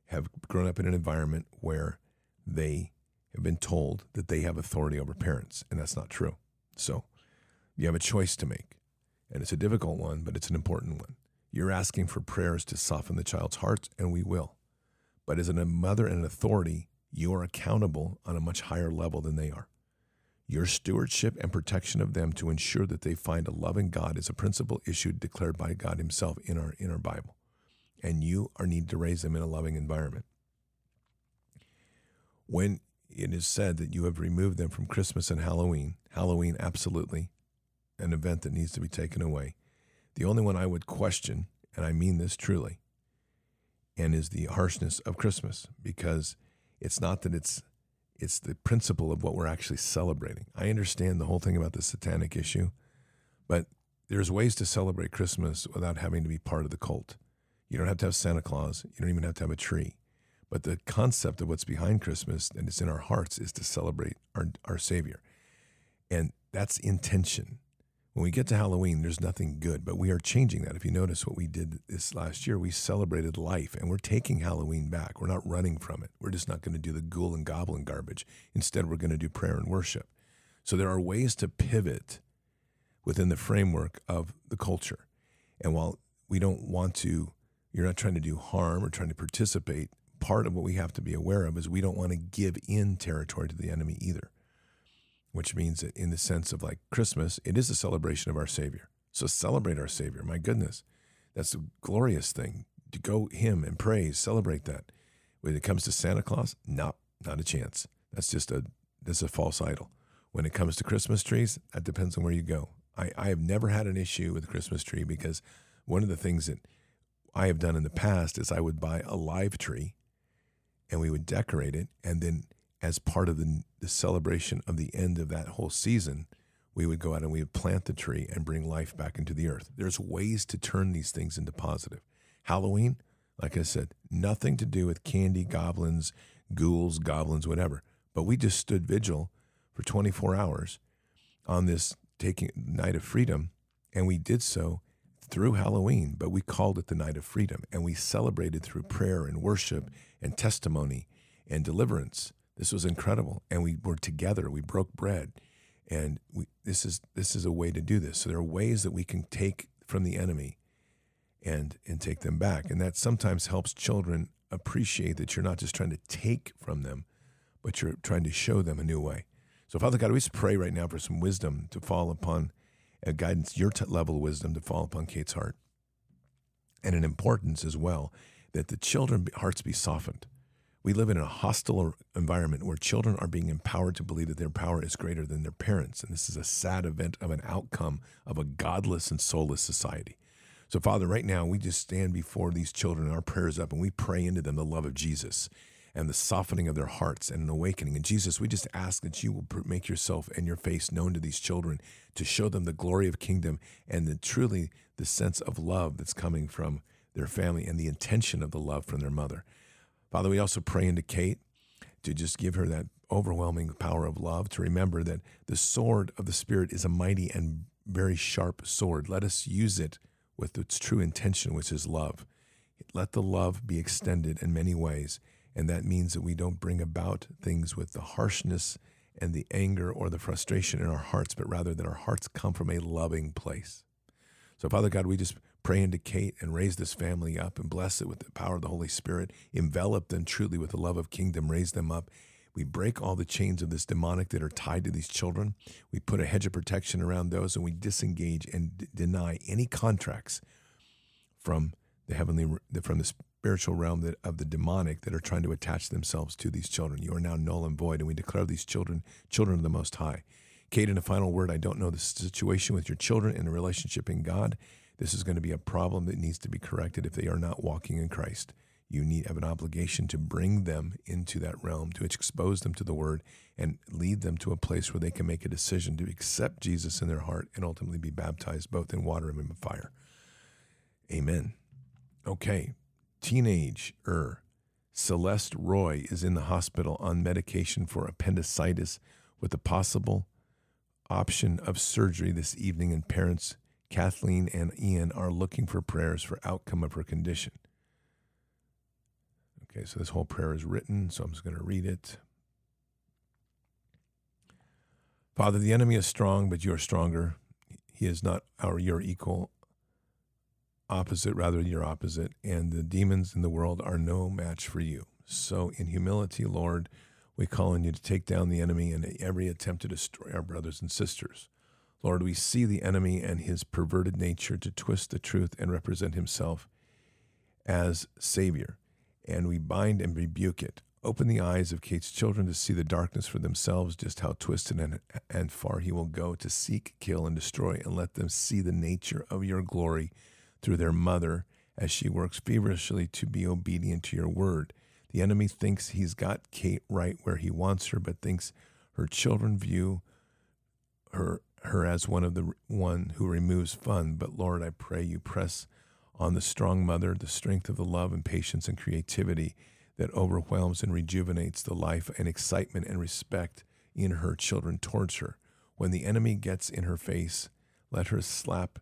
have grown up in an environment where they have been told that they have authority over parents. And that's not true. So you have a choice to make. And it's a difficult one, but it's an important one. You're asking for prayers to soften the child's heart, and we will. But as a mother and an authority, you are accountable on a much higher level than they are. Your stewardship and protection of them to ensure that they find a loving God is a principle issued declared by God Himself in our in our Bible. And you are need to raise them in a loving environment. When it is said that you have removed them from Christmas and Halloween, Halloween absolutely an event that needs to be taken away. The only one I would question, and I mean this truly, and is the harshness of Christmas because it's not that it's it's the principle of what we're actually celebrating. I understand the whole thing about the satanic issue, but there's ways to celebrate Christmas without having to be part of the cult. You don't have to have Santa Claus, you don't even have to have a tree. But the concept of what's behind Christmas and it's in our hearts is to celebrate our, our Savior. And that's intention. When we get to Halloween, there's nothing good, but we are changing that. If you notice what we did this last year, we celebrated life and we're taking Halloween back. We're not running from it. We're just not going to do the ghoul and goblin garbage. Instead, we're going to do prayer and worship. So there are ways to pivot within the framework of the culture. And while we don't want to, you're not trying to do harm or trying to participate, part of what we have to be aware of is we don't want to give in territory to the enemy either which means that in the sense of like Christmas, it is a celebration of our Savior. So celebrate our Savior. My goodness, that's a glorious thing to go Him and praise, celebrate that. When it comes to Santa Claus, not not a chance. That's just a that's a false idol. When it comes to Christmas trees, that depends on where you go. I, I have never had an issue with a Christmas tree because one of the things that I have done in the past is I would buy a live tree and we would decorate it and then as part of the, the celebration of the end of that whole season, we would go out and we would plant the tree and bring life back into the earth. There's ways to turn these things into positive. Halloween, like I said, nothing to do with candy, goblins, ghouls, goblins, whatever. But we just stood vigil for 24 hours on this taking night of freedom, and we did so through Halloween, but we called it the night of freedom, and we celebrated through prayer and worship and testimony and deliverance this was incredible, and we were together. We broke bread, and we, this is this is a way to do this. So there are ways that we can take from the enemy, and and take them back, and that sometimes helps children appreciate that you're not just trying to take from them, but you're trying to show them a new way. So, Father God, we just pray right now for some wisdom to fall upon, a guidance, your t- level of wisdom to fall upon Kate's heart, and an importance as well that the children hearts be softened we live in a hostile er, environment where children are being empowered to believe that their power is greater than their parents. And this is a sad event of an outcome of a godless and soulless society. So, Father, right now we just stand before these children, our prayers up, and we pray into them the love of Jesus and the softening of their hearts and an awakening. And Jesus, we just ask that you will make yourself and your face known to these children to show them the glory of kingdom and the, truly the sense of love that's coming from their family and the intention of the love from their mother. Father, we also pray into Kate to just give her that overwhelming power of love, to remember that the sword of the Spirit is a mighty and very sharp sword. Let us use it with its true intention, which is love. Let the love be extended in many ways. And that means that we don't bring about things with the harshness and the anger or the frustration in our hearts, but rather that our hearts come from a loving place. So, Father God, we just pray into Kate and raise this family up and bless it with the power of the Holy Spirit. Envelop them truly with the love of kingdom. Raise them up. We break all the chains of this demonic that are tied to these children. We put a hedge of protection around those and we disengage and d- deny any contracts from the heavenly, from the spiritual realm that, of the demonic that are trying to attach themselves to these children. You are now null and void, and we declare these children children of the Most High. Kate, in a final word, I don't know the situation with your children and the relationship in God. This is going to be a problem that needs to be corrected if they are not walking in Christ. You need have an obligation to bring them into that realm, to expose them to the Word, and lead them to a place where they can make a decision to accept Jesus in their heart and ultimately be baptized both in water and in fire. Amen. Okay, teenager Celeste Roy is in the hospital on medication for appendicitis with a possible option of surgery this evening, and parents Kathleen and Ian are looking for prayers for outcome of her condition. Okay, so this whole prayer is written, so I'm just going to read it. Father, the enemy is strong, but you are stronger. He is not our your equal opposite, rather your opposite, and the demons in the world are no match for you. So in humility, Lord, we call on you to take down the enemy and every attempt to destroy our brothers and sisters. Lord, we see the enemy and his perverted nature to twist the truth and represent himself as Savior, and we bind and rebuke it. Open the eyes of Kate's children to see the darkness for themselves, just how twisted and, and far he will go to seek, kill, and destroy, and let them see the nature of your glory through their mother as she works feverishly to be obedient to your word. The enemy thinks he's got Kate right where he wants her, but thinks her children view her her as one of the one who removes fun. But Lord, I pray you press on the strong mother, the strength of the love and patience and creativity that overwhelms and rejuvenates the life and excitement and respect in her children towards her. When the enemy gets in her face, let her slap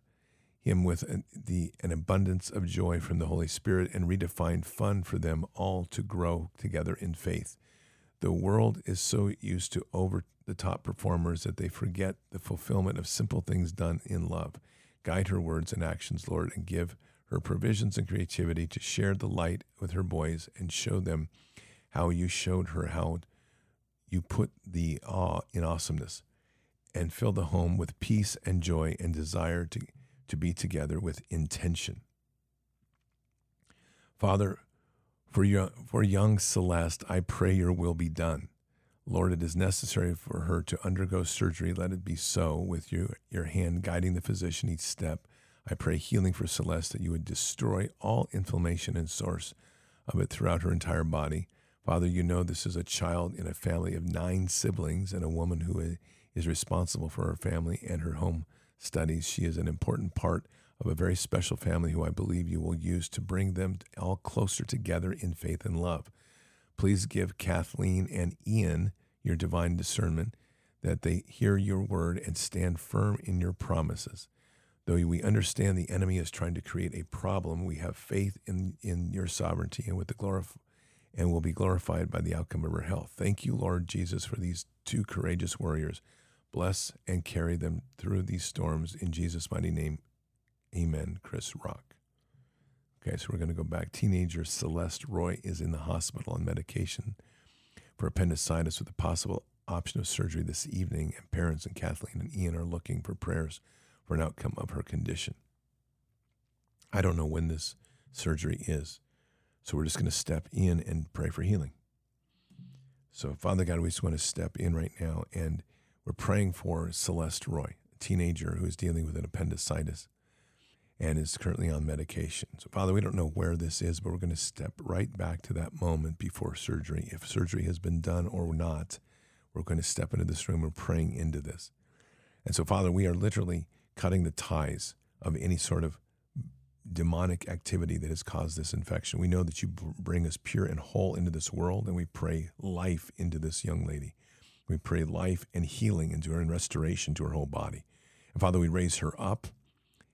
him with an, the, an abundance of joy from the Holy Spirit and redefine fun for them all to grow together in faith. The world is so used to over the top performers that they forget the fulfillment of simple things done in love. Guide her words and actions, Lord, and give her provisions and creativity to share the light with her boys and show them how you showed her how you put the awe in awesomeness and fill the home with peace and joy and desire to to be together with intention. Father, for, your, for young Celeste, I pray your will be done. Lord, it is necessary for her to undergo surgery. Let it be so with you, your hand guiding the physician each step. I pray healing for Celeste that you would destroy all inflammation and source of it throughout her entire body. Father, you know this is a child in a family of nine siblings and a woman who is responsible for her family and her home studies. She is an important part of a very special family who I believe you will use to bring them all closer together in faith and love. Please give Kathleen and Ian your divine discernment that they hear your word and stand firm in your promises. Though we understand the enemy is trying to create a problem, we have faith in, in your sovereignty and with the glorif- and will be glorified by the outcome of her health. Thank you, Lord Jesus, for these two courageous warriors Bless and carry them through these storms in Jesus' mighty name. Amen. Chris Rock. Okay, so we're going to go back. Teenager Celeste Roy is in the hospital on medication for appendicitis with a possible option of surgery this evening, and parents and Kathleen and Ian are looking for prayers for an outcome of her condition. I don't know when this surgery is, so we're just going to step in and pray for healing. So, Father God, we just want to step in right now and we're praying for Celeste Roy, a teenager who is dealing with an appendicitis and is currently on medication. So, Father, we don't know where this is, but we're going to step right back to that moment before surgery. If surgery has been done or not, we're going to step into this room and praying into this. And so, Father, we are literally cutting the ties of any sort of demonic activity that has caused this infection. We know that you bring us pure and whole into this world, and we pray life into this young lady. We pray life and healing into her and restoration to her whole body. And Father, we raise her up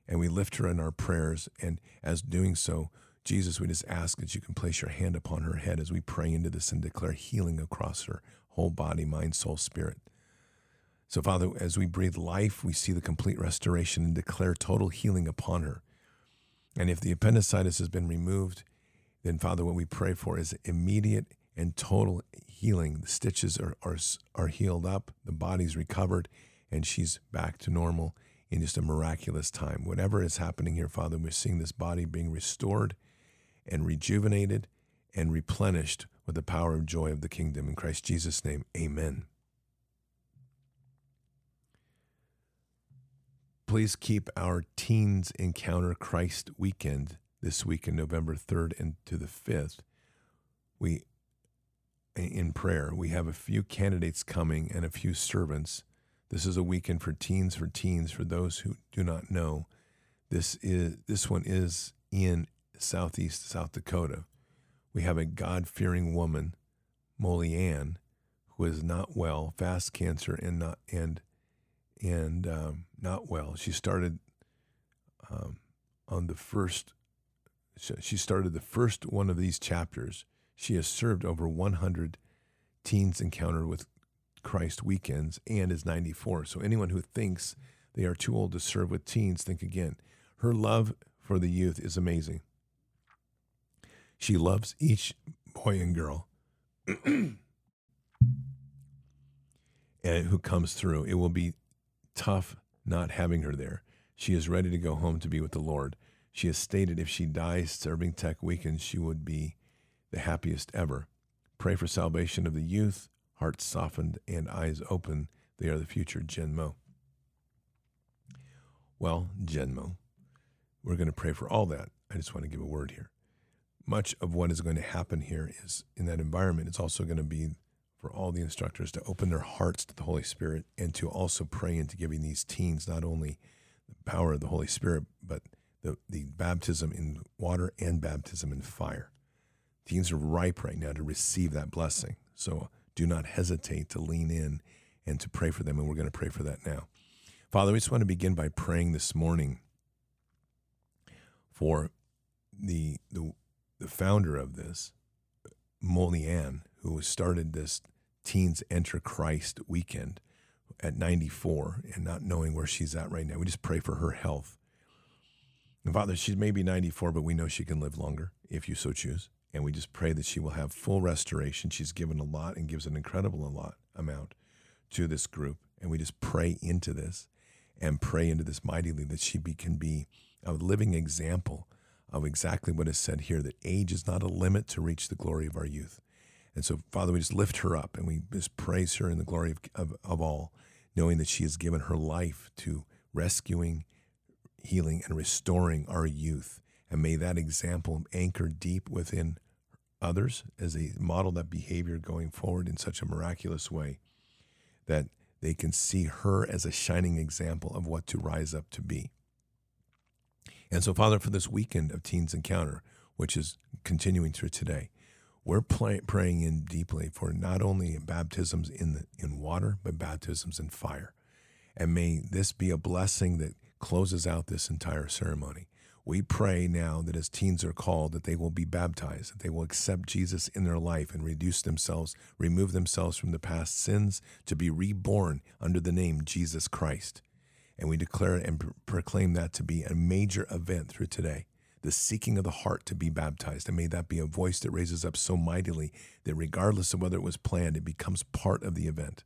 and we lift her in our prayers. And as doing so, Jesus, we just ask that you can place your hand upon her head as we pray into this and declare healing across her whole body, mind, soul, spirit. So, Father, as we breathe life, we see the complete restoration and declare total healing upon her. And if the appendicitis has been removed, then, Father, what we pray for is immediate and total healing. The stitches are, are, are healed up, the body's recovered, and she's back to normal in just a miraculous time. Whatever is happening here, Father, we're seeing this body being restored and rejuvenated and replenished with the power of joy of the kingdom. In Christ Jesus' name, amen. Please keep our Teens Encounter Christ weekend this week in November 3rd and to the 5th. We in prayer. We have a few candidates coming and a few servants. This is a weekend for teens for teens for those who do not know. This is this one is in southeast South Dakota. We have a God-fearing woman, Molly Ann, who is not well, fast cancer and not and and um, not well. She started um, on the first. She started the first one of these chapters. She has served over 100 teens encounter with Christ weekends and is 94. So anyone who thinks they are too old to serve with teens, think again. Her love for the youth is amazing. She loves each boy and girl and who comes through. It will be tough not having her there. She is ready to go home to be with the Lord. She has stated if she dies serving TEC weekends, she would be the happiest ever. Pray for salvation of the youth, hearts softened and eyes open. They are the future Genmo. Well, Genmo, we're going to pray for all that. I just want to give a word here. Much of what is going to happen here is in that environment, it's also going to be for all the instructors to open their hearts to the Holy Spirit and to also pray into giving these teens not only the power of the Holy Spirit, but the, the baptism in water and baptism in fire. Teens are ripe right now to receive that blessing. So do not hesitate to lean in and to pray for them. And we're going to pray for that now. Father, we just want to begin by praying this morning for the, the, the founder of this, Molly Ann, who started this Teens Enter Christ weekend at 94 and not knowing where she's at right now. We just pray for her health. And Father, she's maybe 94, but we know she can live longer if you so choose. And we just pray that she will have full restoration. She's given a lot and gives an incredible lot amount to this group. And we just pray into this and pray into this mightily that she be, can be a living example of exactly what is said here that age is not a limit to reach the glory of our youth. And so, Father, we just lift her up and we just praise her in the glory of, of, of all, knowing that she has given her life to rescuing, healing, and restoring our youth. And may that example anchor deep within others as they model that behavior going forward in such a miraculous way that they can see her as a shining example of what to rise up to be. And so, Father, for this weekend of Teens Encounter, which is continuing through today, we're play, praying in deeply for not only baptisms in the, in water, but baptisms in fire. And may this be a blessing that closes out this entire ceremony. We pray now that as teens are called, that they will be baptized, that they will accept Jesus in their life and reduce themselves, remove themselves from the past sins to be reborn under the name Jesus Christ. And we declare and pr- proclaim that to be a major event through today the seeking of the heart to be baptized. And may that be a voice that raises up so mightily that regardless of whether it was planned, it becomes part of the event.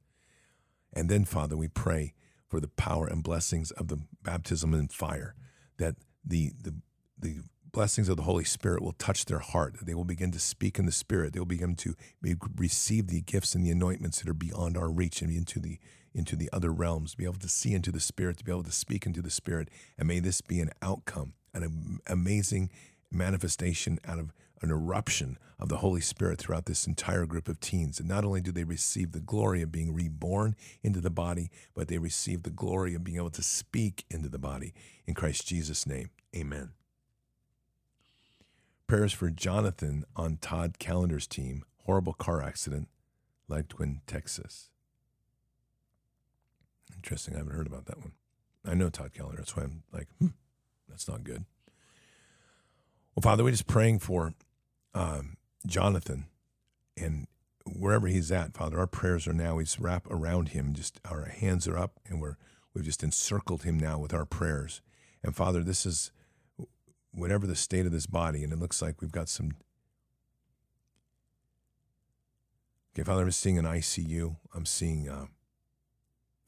And then, Father, we pray for the power and blessings of the baptism in fire, that the, the, the blessings of the Holy Spirit will touch their heart. They will begin to speak in the Spirit. They will begin to receive the gifts and the anointments that are beyond our reach and into the into the other realms. Be able to see into the Spirit, to be able to speak into the Spirit, and may this be an outcome an amazing manifestation out of an eruption of the Holy Spirit throughout this entire group of teens. And not only do they receive the glory of being reborn into the body, but they receive the glory of being able to speak into the body. In Christ Jesus' name, amen. Prayers for Jonathan on Todd Callender's team. Horrible car accident, Leadwin, Texas. Interesting. I haven't heard about that one. I know Todd Callender. That's why I'm like, hmm. That's not good. Well, Father, we're just praying for um, Jonathan, and wherever he's at, Father, our prayers are now. We wrap around him. Just our hands are up, and we're we've just encircled him now with our prayers. And Father, this is whatever the state of this body, and it looks like we've got some. Okay, Father, I'm seeing an ICU. I'm seeing uh,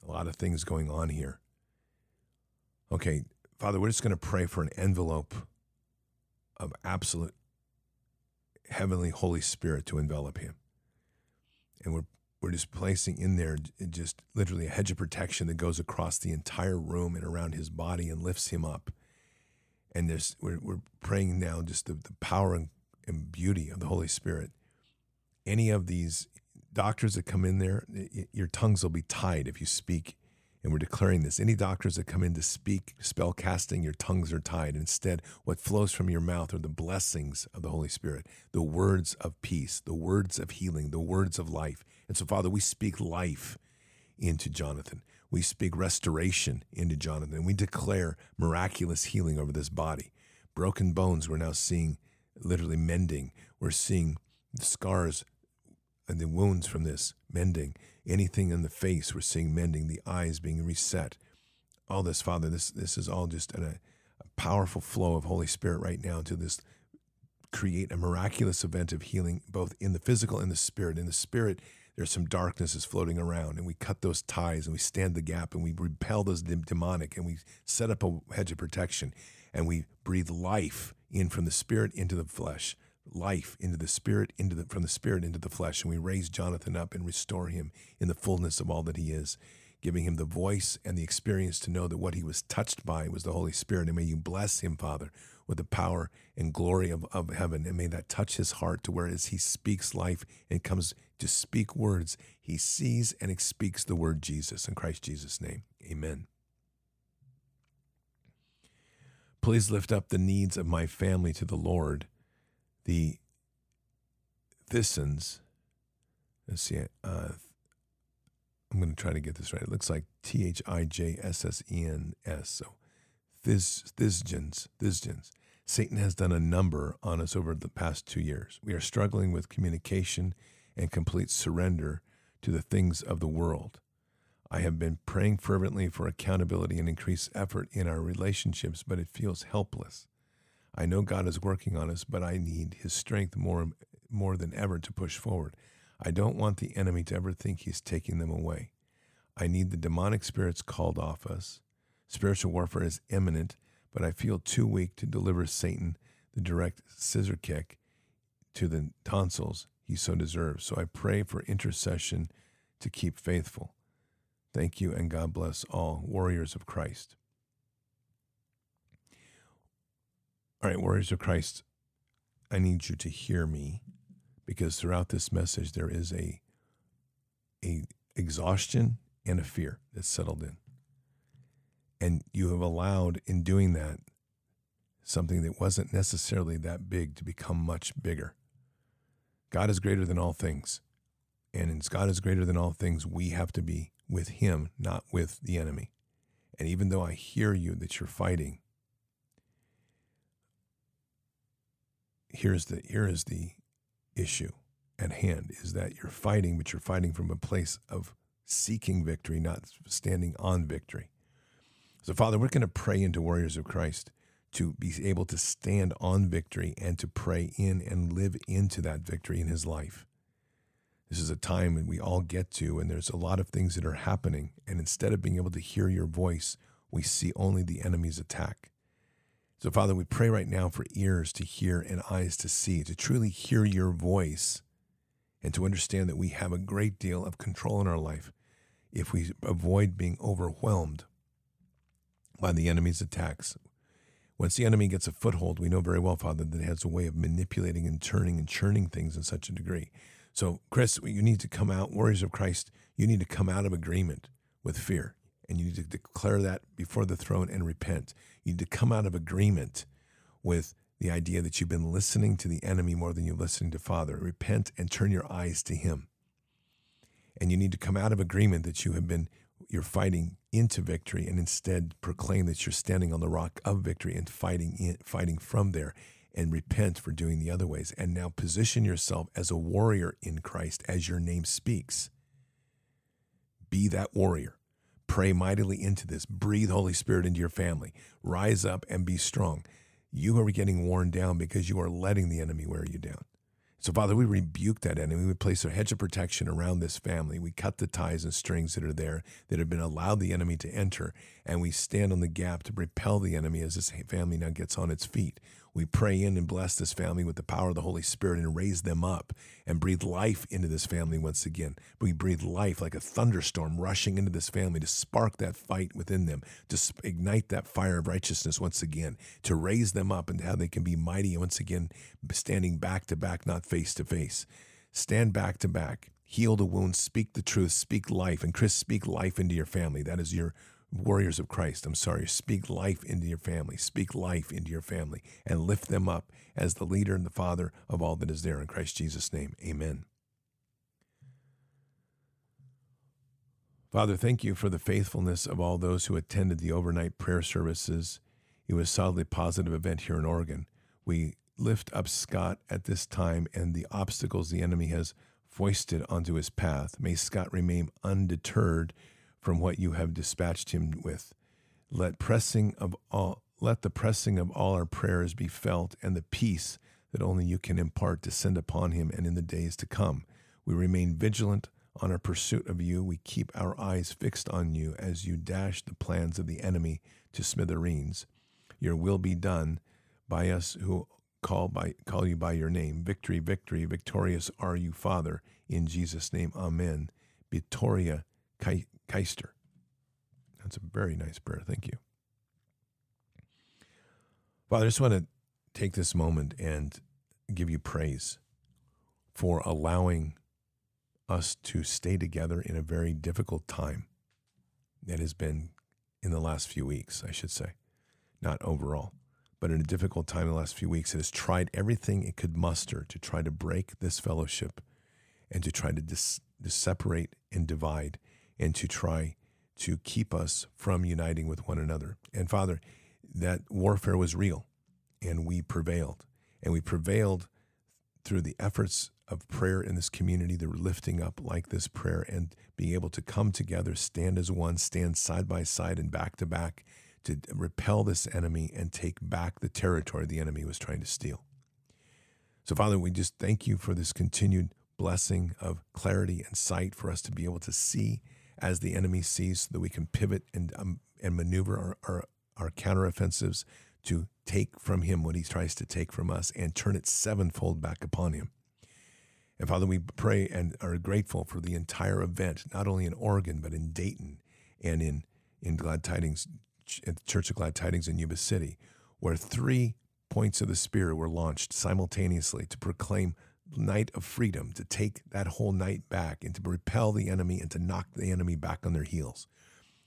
a lot of things going on here. Okay, Father, we're just going to pray for an envelope of absolute heavenly Holy Spirit to envelop him. And we're we're just placing in there just literally a hedge of protection that goes across the entire room and around his body and lifts him up. And there's we're we're praying now just the, the power and, and beauty of the Holy Spirit. Any of these doctors that come in there, your tongues will be tied if you speak and we're declaring this. Any doctors that come in to speak spell casting, your tongues are tied. Instead, what flows from your mouth are the blessings of the Holy Spirit, the words of peace, the words of healing, the words of life. And so, Father, we speak life into Jonathan. We speak restoration into Jonathan. We declare miraculous healing over this body. Broken bones, we're now seeing literally mending. We're seeing scars and the wounds from this mending anything in the face we're seeing mending, the eyes being reset. All this, Father, this this is all just a, a powerful flow of Holy Spirit right now to this create a miraculous event of healing, both in the physical and the spirit. In the spirit, there's some darkness is floating around, and we cut those ties and we stand the gap and we repel those demonic and we set up a hedge of protection and we breathe life in from the spirit into the flesh life into the spirit, into the, from the spirit into the flesh. And we raise Jonathan up and restore him in the fullness of all that he is, giving him the voice and the experience to know that what he was touched by was the Holy Spirit. And may you bless him, Father, with the power and glory of, of heaven. And may that touch his heart to where as he speaks life and comes to speak words, he sees and speaks the word Jesus in Christ Jesus' name. Amen. Please lift up the needs of my family to the Lord the Thisons, let's see, uh, I'm going to try to get this right. It looks like T H I J S S E N S. So This, Thisgens, Thisgens. Satan has done a number on us over the past two years. We are struggling with communication and complete surrender to the things of the world. I have been praying fervently for accountability and increased effort in our relationships, but it feels helpless. I know God is working on us, but I need his strength more, more than ever to push forward. I don't want the enemy to ever think he's taking them away. I need the demonic spirits called off us. Spiritual warfare is imminent, but I feel too weak to deliver Satan the direct scissor kick to the tonsils he so deserves. So I pray for intercession to keep faithful. Thank you, and God bless all warriors of Christ. All right, warriors of Christ, I need you to hear me because throughout this message there is a a exhaustion and a fear that's settled in. And you have allowed in doing that something that wasn't necessarily that big to become much bigger. God is greater than all things. And as God is greater than all things, we have to be with Him, not with the enemy. And even though I hear you that you're fighting, here's the here is the issue at hand is that you're fighting, but you're fighting from a place of seeking victory, not standing on victory. So, Father, we're going to pray into warriors of Christ to be able to stand on victory and to pray in and live into that victory in his life. This is a time when we all get to, and there's a lot of things that are happening. And instead of being able to hear your voice, we see only the enemy's attack. So, Father, we pray right now for ears to hear and eyes to see, to truly hear your voice, and to understand that we have a great deal of control in our life if we avoid being overwhelmed by the enemy's attacks. Once the enemy gets a foothold, we know very well, Father, that it has a way of manipulating and turning and churning things in such a degree. So, Chris, you need to come out, warriors of Christ, you need to come out of agreement with fear and you need to declare that before the throne and repent. You need to come out of agreement with the idea that you've been listening to the enemy more than you're listening to Father. Repent and turn your eyes to Him. And you need to come out of agreement that you have been you're fighting into victory and instead proclaim that you're standing on the rock of victory and fighting in, fighting from there and repent for doing the other ways. And now position yourself as a warrior in Christ as your name speaks. Be that warrior. Pray mightily into this. Breathe Holy Spirit into your family. Rise up and be strong. You are getting worn down because you are letting the enemy wear you down. So, Father, we rebuke that enemy. We place a hedge of protection around this family. We cut the ties and strings that are there that have been allowed the enemy to enter, and we stand on the gap to repel the enemy as this family now gets on its feet. We pray in and bless this family with the power of the Holy Spirit and raise them up and breathe life into this family once again. We breathe life like a thunderstorm rushing into this family to spark that fight within them, to ignite that fire of righteousness once again, to raise them up and how they can be mighty once again, standing back to back, not face to face. Stand back to back, heal the wounds, speak the truth, speak life. And Chris, speak life into your family. That is your warriors of Christ, I'm sorry, speak life into your family, speak life into your family, and lift them up as the leader and the father of all that is there in Christ Jesus' name. Amen. Father, thank you for the faithfulness of all those who attended the overnight prayer services. It was a solidly positive event here in Oregon. We lift up Scott at this time and the obstacles the enemy has foisted onto his path. May Scott remain undeterred from what you have dispatched him with. Let pressing of all let the pressing of all our prayers be felt and the peace that only you can impart descend upon him and in the days to come. We remain vigilant on our pursuit of you. We keep our eyes fixed on you as you dash the plans of the enemy to smithereens. Your will be done by us who call by call you by your name. Victory, victory, victorious are you, Father. In Jesus' name, Amen. Victoria Keister. That's a very nice prayer. Thank you. Father, I just want to take this moment and give you praise for allowing us to stay together in a very difficult time that has been in the last few weeks, I should say. Not overall, but in a difficult time in the last few weeks. It has tried everything it could muster to try to break this fellowship and to try to, dis- to separate and divide and to try to keep us from uniting with one another. And Father, that warfare was real and we prevailed. And we prevailed through the efforts of prayer in this community, the lifting up like this prayer, and being able to come together, stand as one, stand side by side and back to back to repel this enemy and take back the territory the enemy was trying to steal. So, Father, we just thank you for this continued blessing of clarity and sight for us to be able to see as the enemy sees so that we can pivot and, um, and maneuver our, our, our counteroffensives to take from him what he tries to take from us and turn it sevenfold back upon him. And Father, we pray and are grateful for the entire event, not only in Oregon, but in Dayton and in, in Glad Tidings, at the Church of Glad Tidings in Yuba City, where three points of the Spirit were launched simultaneously to proclaim night of freedom, to take that whole night back and to repel the enemy and to knock the enemy back on their heels,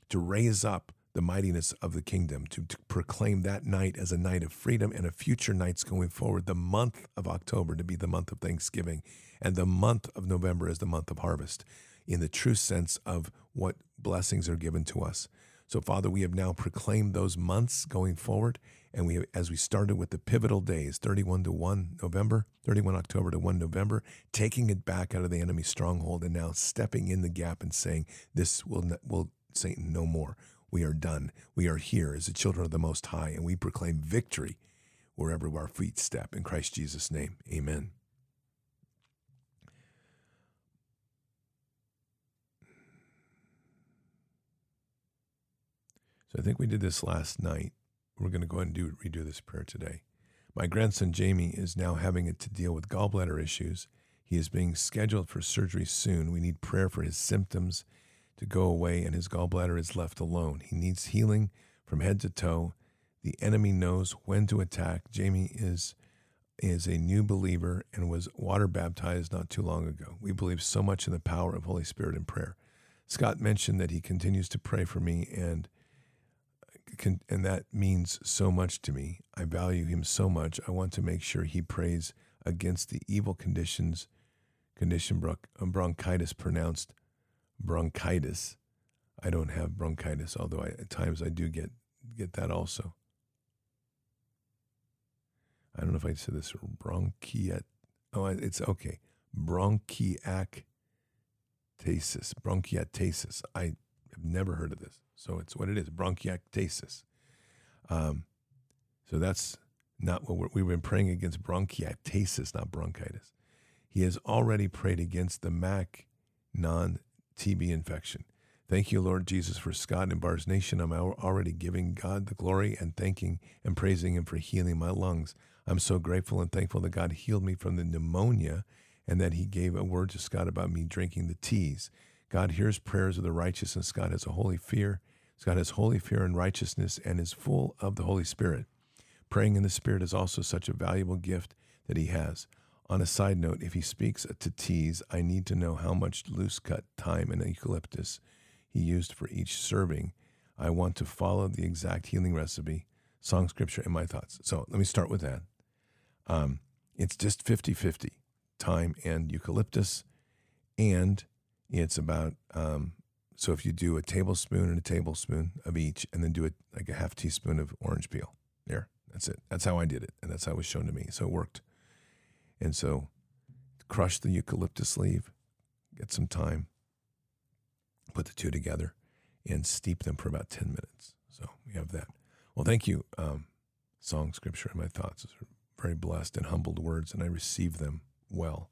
to raise up the mightiness of the kingdom, to, to, proclaim that night as a night of freedom and a future nights going forward, the month of October to be the month of Thanksgiving, and the month of November as the month of harvest, in the true sense of what blessings are given to us. So, Father, we have now proclaimed those months going forward, and we, as we started with the pivotal days, 31 to 1 November, 31 October to 1 November, taking it back out of the enemy's stronghold and now stepping in the gap and saying, This will, will Satan no more. We are done. We are here as the children of the Most High, and we proclaim victory wherever our feet step. In Christ Jesus' name, amen. So I think we did this last night. We're going to go ahead and do redo this prayer today. My grandson Jamie is now having to deal with gallbladder issues. He is being scheduled for surgery soon. We need prayer for his symptoms to go away, and his gallbladder is left alone. He needs healing from head to toe. The enemy knows when to attack. Jamie is is a new believer and was water baptized not too long ago. We believe so much in the power of Holy Spirit and prayer. Scott mentioned that he continues to pray for me and can, and that means so much to me. I value him so much. I want to make sure he prays against the evil conditions, condition um, bronchitis pronounced bronchitis. I don't have bronchitis, although I, at times I do get get that also. I don't know if I said this bronchiat. Oh, it's okay. Bronchiectasis. Bronchiectasis. I have never heard of this. So it's what it is bronchiectasis. Um, so that's not what we have been praying against bronchiectasis, not bronchitis. He has already prayed against the MAC non TB infection. Thank you, Lord Jesus, for Scott and Bards Nation. I'm already giving God the glory and thanking and praising Him for healing my lungs. I'm so grateful and thankful that God healed me from the pneumonia and that He gave a word to Scott about me drinking the teas. God hears prayers of the righteous, and Scott has a holy fear. Scott has holy fear and righteousness and is full of the Holy Spirit. Praying in the Spirit is also such a valuable gift that he has. On a side note, if he speaks to teas, I need to know how much loose cut thyme and eucalyptus he used for each serving. I want to follow the exact healing recipe, song scripture, and my thoughts. So let me start with that. Um, it's just 50 50 thyme and eucalyptus. And it's about, um, so if you do a tablespoon and a tablespoon of each, and then do it like a half teaspoon of orange peel. There, that's it. That's how I did it. And that's how it was shown to me. So it worked. And so crush the eucalyptus leaf, get some thyme, put the two together, and steep them for about 10 minutes. So we have that. Well, thank you, um, Song, Scripture, and my thoughts. Those are very blessed and humbled words, and I receive them well.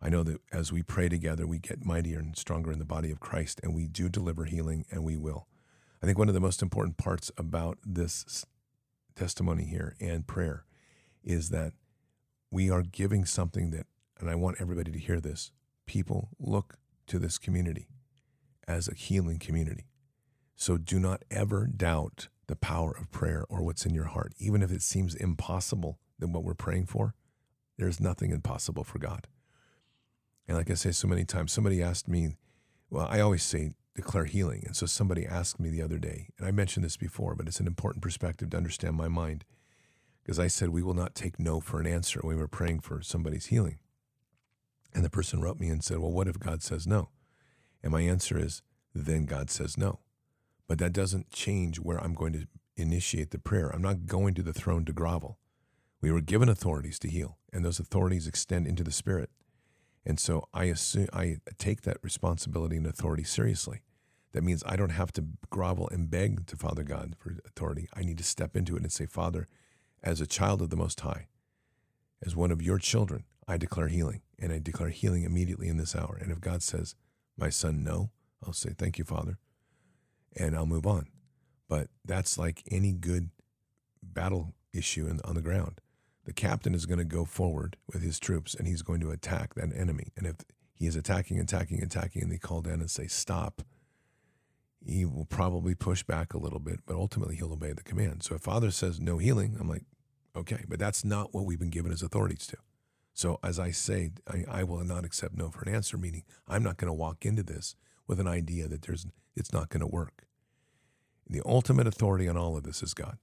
I know that as we pray together, we get mightier and stronger in the body of Christ, and we do deliver healing, and we will. I think one of the most important parts about this testimony here and prayer is that we are giving something that, and I want everybody to hear this people look to this community as a healing community. So do not ever doubt the power of prayer or what's in your heart. Even if it seems impossible than what we're praying for, there's nothing impossible for God. And like I say so many times, somebody asked me, well, I always say declare healing. And so somebody asked me the other day, and I mentioned this before, but it's an important perspective to understand my mind because I said, We will not take no for an answer we were praying for somebody's healing. And the person wrote me and said, Well, what if God says no? And my answer is, Then God says no. But that doesn't change where I'm going to initiate the prayer. I'm not going to the throne to grovel. We were given authorities to heal, and those authorities extend into the spirit. And so I assume I take that responsibility and authority seriously. That means I don't have to grovel and beg to Father God for authority. I need to step into it and say, Father, as a child of the Most High, as one of your children, I declare healing. And I declare healing immediately in this hour. And if God says, my son, no, I'll say, thank you, Father. And I'll move on. But that's like any good battle issue in, on the ground. The captain is going to go forward with his troops and he's going to attack that enemy. And if he is attacking, attacking, attacking, and they call down and say, stop, he will probably push back a little bit, but ultimately he'll obey the command. So if Father says no healing, I'm like, okay, but that's not what we've been given as authorities to. So as I say, I, I will not accept no for an answer, meaning I'm not going to walk into this with an idea that there's it's not going to work. The ultimate authority on all of this is God.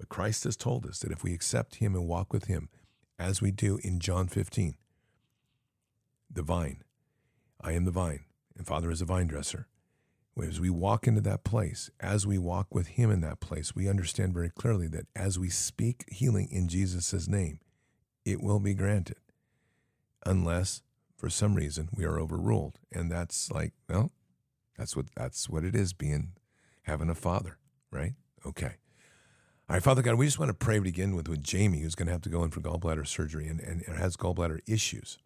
But Christ has told us that if we accept him and walk with him, as we do in John 15, the vine, I am the vine, and Father is a vine dresser. As we walk into that place, as we walk with Him in that place, we understand very clearly that as we speak healing in Jesus' name, it will be granted. Unless, for some reason, we are overruled. And that's like, well, that's what that's what it is being having a father, right? Okay. All right, Father God, we just want to pray to begin with with Jamie, who's going to have to go in for gallbladder surgery and, and has gallbladder issues.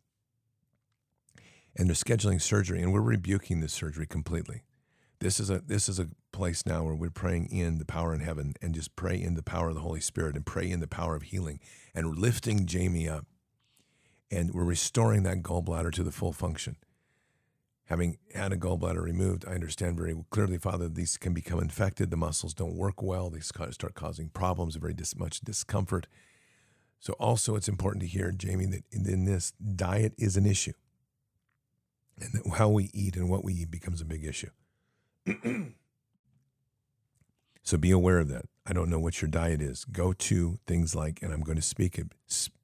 And they're scheduling surgery, and we're rebuking this surgery completely. This is a this is a place now where we're praying in the power in heaven and just pray in the power of the Holy Spirit and pray in the power of healing and lifting Jamie up. And we're restoring that gallbladder to the full function. Having had a gallbladder removed, I understand very clearly, Father, these can become infected. The muscles don't work well. They start causing problems, very dis- much discomfort. So, also, it's important to hear, Jamie, that in this, diet is an issue. And that how we eat and what we eat becomes a big issue. so be aware of that. I don't know what your diet is. Go to things like, and I'm going to speak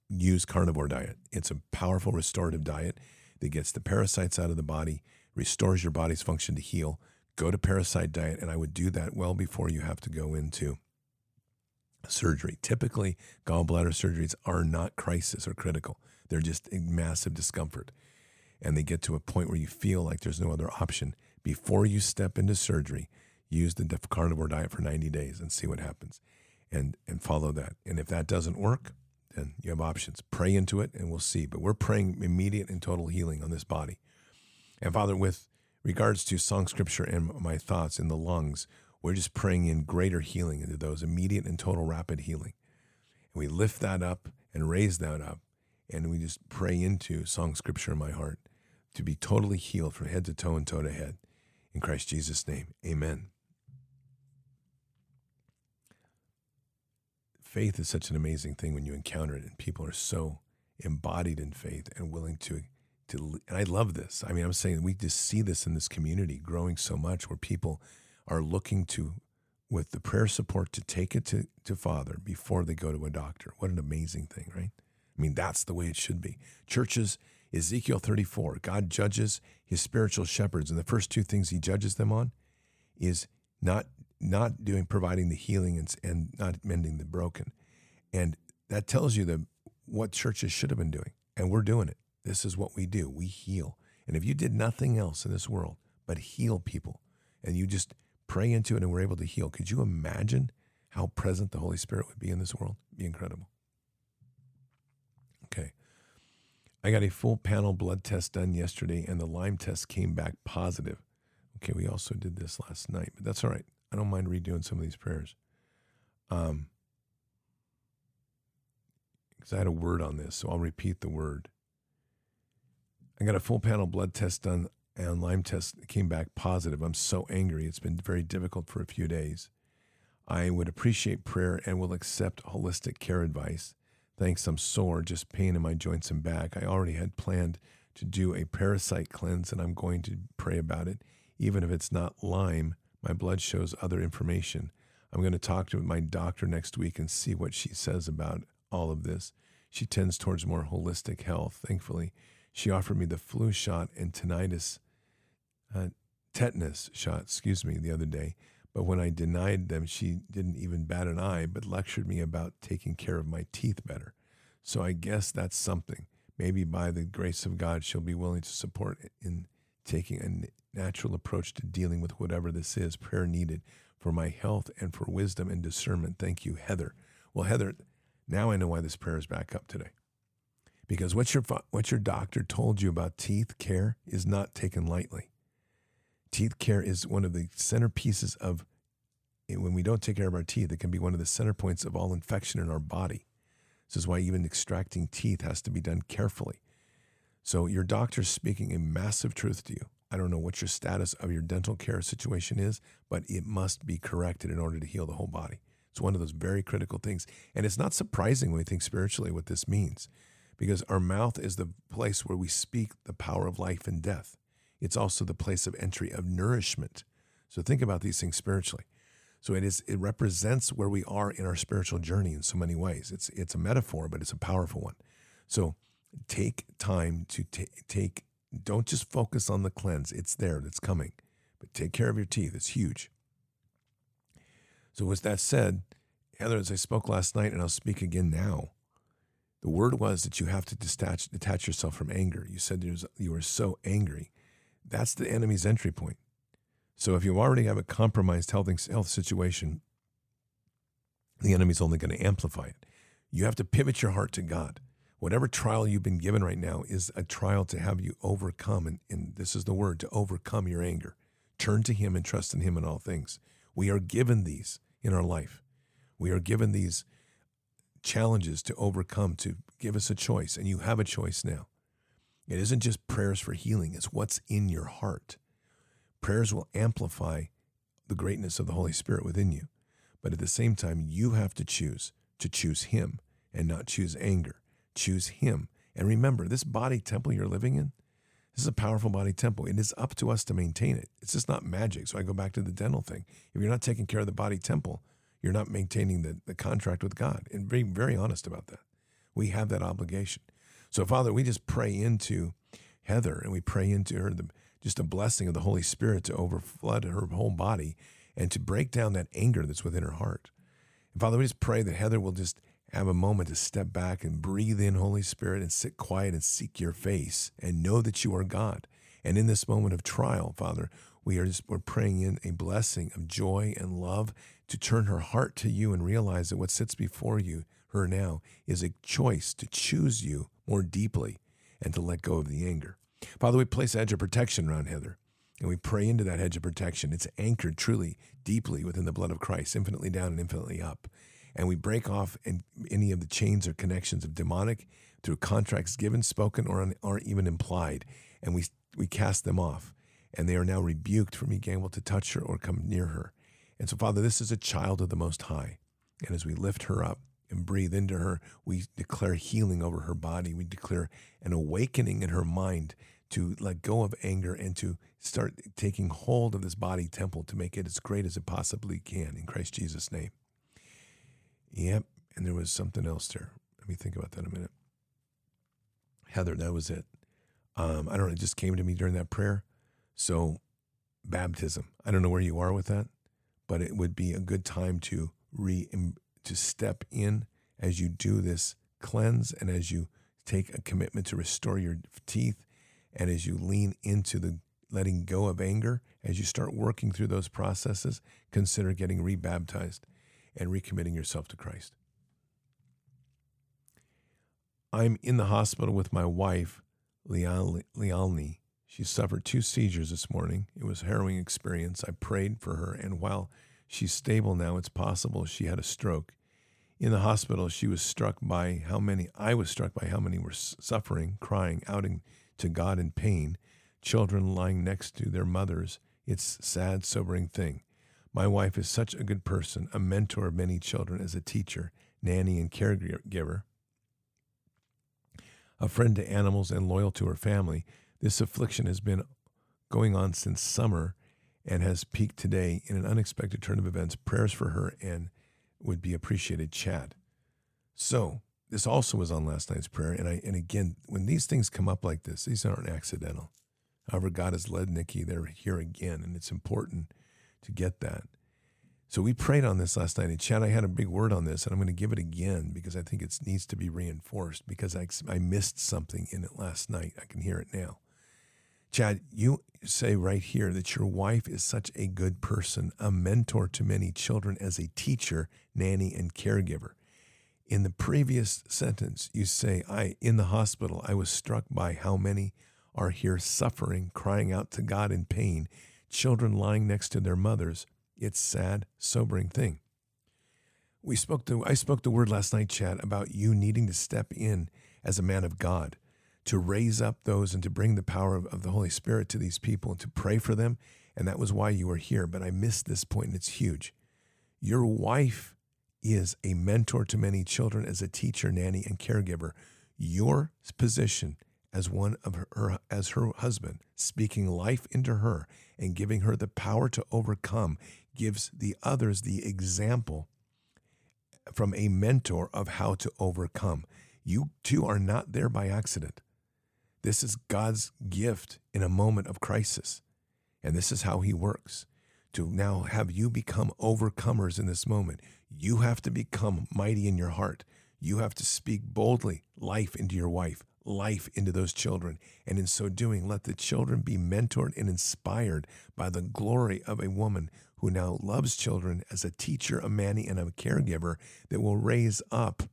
use carnivore diet. It's a powerful restorative diet that gets the parasites out of the body, restores your body's function to heal. Go to parasite diet, and I would do that well before you have to go into surgery. Typically, gallbladder surgeries are not crisis or critical, they're just massive discomfort. And they get to a point where you feel like there's no other option. Before you step into surgery, use the carnivore diet for 90 days and see what happens and, and follow that. And if that doesn't work, then you have options. Pray into it and we'll see. But we're praying immediate and total healing on this body. And Father, with regards to song scripture and my thoughts in the lungs, we're just praying in greater healing into those, immediate and total rapid healing. And we lift that up and raise that up. And we just pray into song scripture in my heart to be totally healed from head to toe and toe to head. In Christ Jesus' name, amen. Faith is such an amazing thing when you encounter it, and people are so embodied in faith and willing to to and I love this. I mean, I'm saying we just see this in this community growing so much where people are looking to with the prayer support to take it to, to Father before they go to a doctor. What an amazing thing, right? I mean, that's the way it should be. Churches, Ezekiel 34, God judges his spiritual shepherds, and the first two things he judges them on is not not doing providing the healing and, and not mending the broken. And that tells you that what churches should have been doing. And we're doing it. This is what we do. We heal. And if you did nothing else in this world but heal people and you just pray into it and we're able to heal, could you imagine how present the Holy Spirit would be in this world? It'd be incredible. Okay. I got a full panel blood test done yesterday and the Lyme test came back positive. Okay, we also did this last night, but that's all right. I don't mind redoing some of these prayers. Um, because I had a word on this, so I'll repeat the word. I got a full panel blood test done and Lyme test came back positive. I'm so angry. It's been very difficult for a few days. I would appreciate prayer and will accept holistic care advice. Thanks, I'm sore, just pain in my joints and back. I already had planned to do a parasite cleanse and I'm going to pray about it. Even if it's not Lyme, my blood shows other information. I'm going to talk to my doctor next week and see what she says about all of this. She tends towards more holistic health, thankfully. She offered me the flu shot and tinnitus, uh, tetanus shot, excuse me, the other day. But when I denied them, she didn't even bat an eye, but lectured me about taking care of my teeth better. So I guess that's something. Maybe by the grace of God, she'll be willing to support in taking a natural approach to dealing with whatever this is. Prayer needed for my health and for wisdom and discernment. Thank you, Heather. Well, Heather, now I know why this prayer is back up today because what your what your doctor told you about teeth care is not taken lightly. Teeth care is one of the centerpieces of eh, when we don't take care of our teeth, it can be one of the center points of all infection in our body. This is why even extracting teeth has to be done carefully. So your doctor's speaking a massive truth to you. I don't know what your status of your dental care situation is, but it must be corrected in order to heal the whole body. It's one of those very critical things. And it's not surprising when we think spiritually what this means because our mouth is the place where we speak the power of life and death. It's also the place of entry of nourishment. So think about these things spiritually. So it is it represents where we are in our spiritual journey in so many ways. It's it's a metaphor, but it's a powerful one. So take time to t- take don't just focus on the cleanse. It's there, it's coming. But take care of your teeth. It's huge. So with that said, Heather, as I spoke last night and I'll speak again now, the word was that you have to detach, detach yourself from anger. You said you were so angry. That's the enemy's entry point. So if you already have a compromised health, health situation, the enemy's only going to amplify it. You have to pivot your heart to God. Whatever trial you've been given right now is a trial to have you overcome. And, and this is the word to overcome your anger. Turn to Him and trust in Him in all things. We are given these in our life. We are given these challenges to overcome to give us a choice, and you have a choice now. It isn't just prayers for healing, it's what's in your heart. Prayers will amplify the greatness of the Holy Spirit within you. But at the same time, you have to choose to choose Him and not choose anger. Choose Him. And remember, this body temple you're living in, this is a powerful body temple. It is up to us to maintain it. It's just not magic. So I go back to the dental thing. If you're not taking care of the body temple, you're not maintaining the, the contract with God. And being very honest about that. We have that obligation. So, Father, we just pray into Heather and we pray into her the, just a blessing of the Holy Spirit to overflood her whole body and to break down that anger that's within her heart. And Father, we just pray that Heather will just have a moment to step back and breathe in Holy Spirit and sit quiet and seek your face and know that you are God. And in this moment of trial, Father, we are just we're praying in a blessing of joy and love to turn her heart to you and realize that what sits before you her now is a choice to choose you more deeply and to let go of the anger. Father, we place a hedge of protection around Heather. And we pray into that hedge of protection. It's anchored truly deeply within the blood of Christ, infinitely down and infinitely up. And we break off any of the chains or connections of demonic through contracts given, spoken, or, or even implied. And we, we cast them off. And they are now rebuked from being able to touch her or come near her. And so, Father, this is a child of the Most High. And as we lift her up, and breathe into her. We declare healing over her body. We declare an awakening in her mind to let go of anger and to start taking hold of this body temple to make it as great as it possibly can in Christ Jesus' name. Yep. And there was something else there. Let me think about that a minute. Heather, that was it. Um, I don't know. It just came to me during that prayer. So, baptism. I don't know where you are with that, but it would be a good time to re to step in as you do this cleanse and as you take a commitment to restore your teeth and as you lean into the letting go of anger, as you start working through those processes, consider getting rebaptized and recommitting yourself to Christ. I'm in the hospital with my wife, Lialni. She suffered two seizures this morning. It was a harrowing experience. I prayed for her, and while she's stable now, it's possible she had a stroke. In the hospital, she was struck by how many, I was struck by how many were suffering, crying, outing to God in pain, children lying next to their mothers. It's a sad, sobering thing. My wife is such a good person, a mentor of many children as a teacher, nanny, and caregiver, a friend to animals, and loyal to her family. This affliction has been going on since summer and has peaked today in an unexpected turn of events. Prayers for her and would be appreciated, Chad. So, this also was on last night's prayer. And I and again, when these things come up like this, these aren't accidental. However, God has led Nikki, they're here again, and it's important to get that. So we prayed on this last night. And Chad, I had a big word on this, and I'm going to give it again because I think it needs to be reinforced because I, I missed something in it last night. I can hear it now. Chad, you say right here that your wife is such a good person, a mentor to many children as a teacher, nanny, and caregiver. In the previous sentence, you say, I, in the hospital, I was struck by how many are here suffering, crying out to God in pain, children lying next to their mothers. It's sad, sobering thing. We spoke to, I spoke the word last night, Chad, about you needing to step in as a man of God, to raise up those and to bring the power of, of the Holy Spirit to these people and to pray for them. And that was why you were here. But I missed this point, and it's huge. Your wife is a mentor to many children as a teacher, nanny, and caregiver. Your position as one of her er, as her husband, speaking life into her and giving her the power to overcome, gives the others the example from a mentor of how to overcome. You two are not there by accident. This is God's gift in a moment of crisis. And this is how he works to now have you become overcomers in this moment. You have to become mighty in your heart. You have to speak boldly life into your wife, life into those children. And in so doing, let the children be mentored and inspired by the glory of a woman who now loves children as a teacher, a manny, and a caregiver that will raise up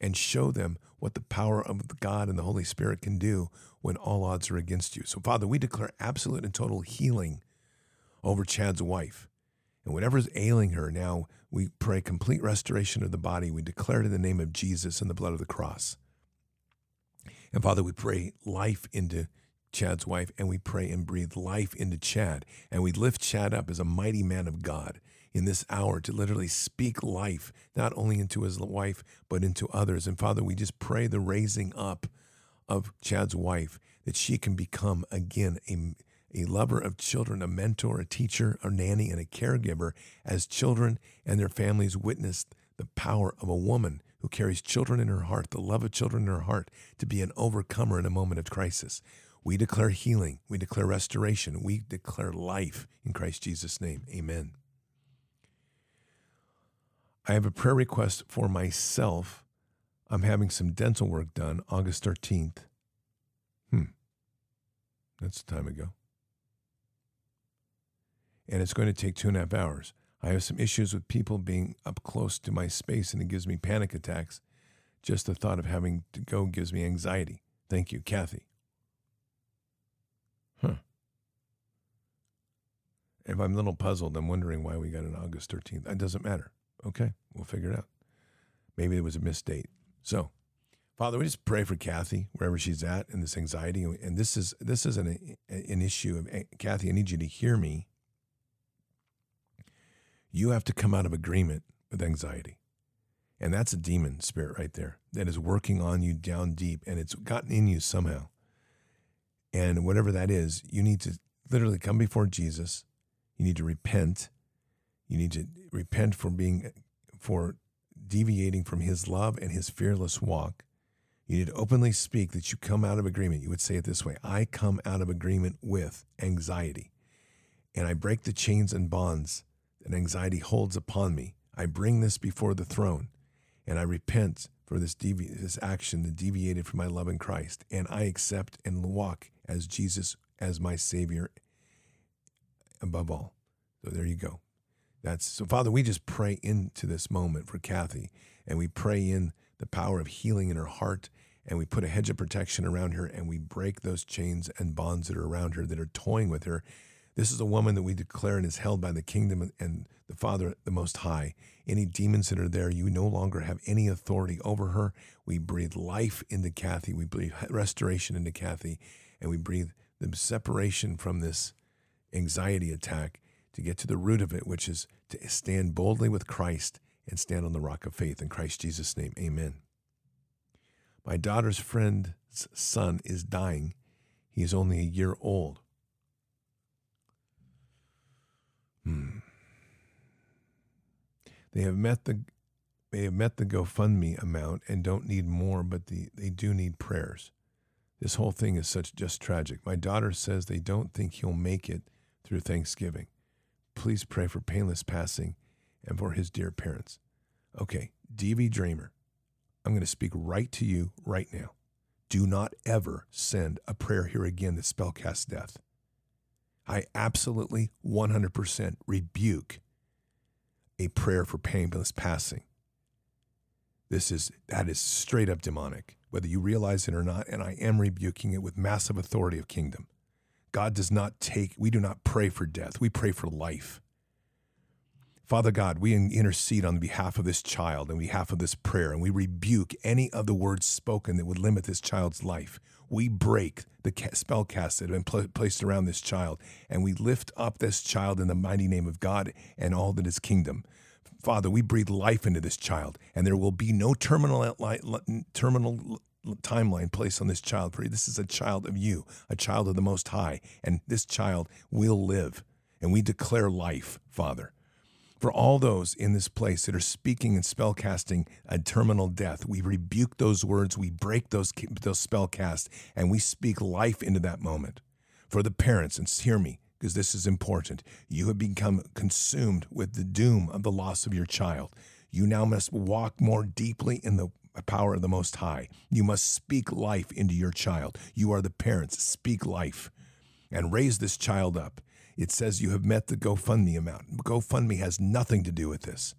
and show them what the power of God and the Holy Spirit can do when all odds are against you. So, Father, we declare absolute and total healing over Chad's wife. And whatever's ailing her now, we pray complete restoration of the body. We declare it in the name of Jesus and the blood of the cross. And Father, we pray life into Chad's wife, and we pray and breathe life into Chad. And we lift Chad up as a mighty man of God in this hour to literally speak life, not only into his wife, but into others. And Father, we just pray the raising up of Chad's wife that she can become again a a lover of children, a mentor, a teacher, a nanny, and a caregiver as children and their families witness the power of a woman who carries children in her heart, the love of children in her heart, to be an overcomer in a moment of crisis. We declare healing, we declare restoration, we declare life in Christ Jesus' name. Amen. I have a prayer request for myself. I'm having some dental work done August 13th. Hmm. That's a time ago. And it's going to take two and a half hours. I have some issues with people being up close to my space and it gives me panic attacks. Just the thought of having to go gives me anxiety. Thank you, Kathy. Huh. If I'm a little puzzled, I'm wondering why we got an August 13th. That doesn't matter. Okay, we'll figure it out. Maybe it was a missed date. So, Father, we just pray for Kathy wherever she's at in this anxiety, and this is this is an an issue of eh, Kathy. I need you to hear me. You have to come out of agreement with anxiety, and that's a demon spirit right there that is working on you down deep, and it's gotten in you somehow. And whatever that is, you need to literally come before Jesus. You need to repent. You need to repent for being for deviating from his love and his fearless walk. You need to openly speak that you come out of agreement. You would say it this way I come out of agreement with anxiety, and I break the chains and bonds that anxiety holds upon me. I bring this before the throne, and I repent for this, devi- this action that deviated from my love in Christ, and I accept and walk as Jesus as my Savior above all. So there you go. That's so, Father. We just pray into this moment for Kathy, and we pray in the power of healing in her heart, and we put a hedge of protection around her, and we break those chains and bonds that are around her that are toying with her. This is a woman that we declare and is held by the kingdom and the Father, the Most High. Any demons that are there, you no longer have any authority over her. We breathe life into Kathy. We breathe restoration into Kathy, and we breathe the separation from this anxiety attack to get to the root of it, which is to stand boldly with Christ and stand on the rock of faith. In Christ Jesus' name, amen. My daughter's friend's son is dying. He is only a year old. Hmm. They have met the they have met the GoFundMe amount and don't need more, but the, they do need prayers. This whole thing is such just tragic. My daughter says they don't think he'll make it through Thanksgiving. Please pray for painless passing and for his dear parents. Okay, DV Dreamer, I'm going to speak right to you right now. Do not ever send a prayer here again that spellcasts death. I absolutely 100% rebuke a prayer for painless passing. This is that is straight up demonic, whether you realize it or not, and I am rebuking it with massive authority of kingdom. God does not take, we do not pray for death, we pray for life. Father God, we intercede on behalf of this child and behalf of this prayer, and we rebuke any of the words spoken that would limit this child's life. We break the spell cast that have been placed around this child, and we lift up this child in the mighty name of God and all that is kingdom. Father, we breathe life into this child, and there will be no terminal, terminal timeline placed on this child. For this is a child of you, a child of the Most High, and this child will live. And we declare life, Father. For all those in this place that are speaking and spellcasting a terminal death, we rebuke those words, we break those, those spellcasts, and we speak life into that moment. For the parents, and hear me, because this is important, you have become consumed with the doom of the loss of your child. You now must walk more deeply in the power of the Most High. You must speak life into your child. You are the parents. Speak life and raise this child up. It says you have met the GoFundMe amount. GoFundMe has nothing to do with this.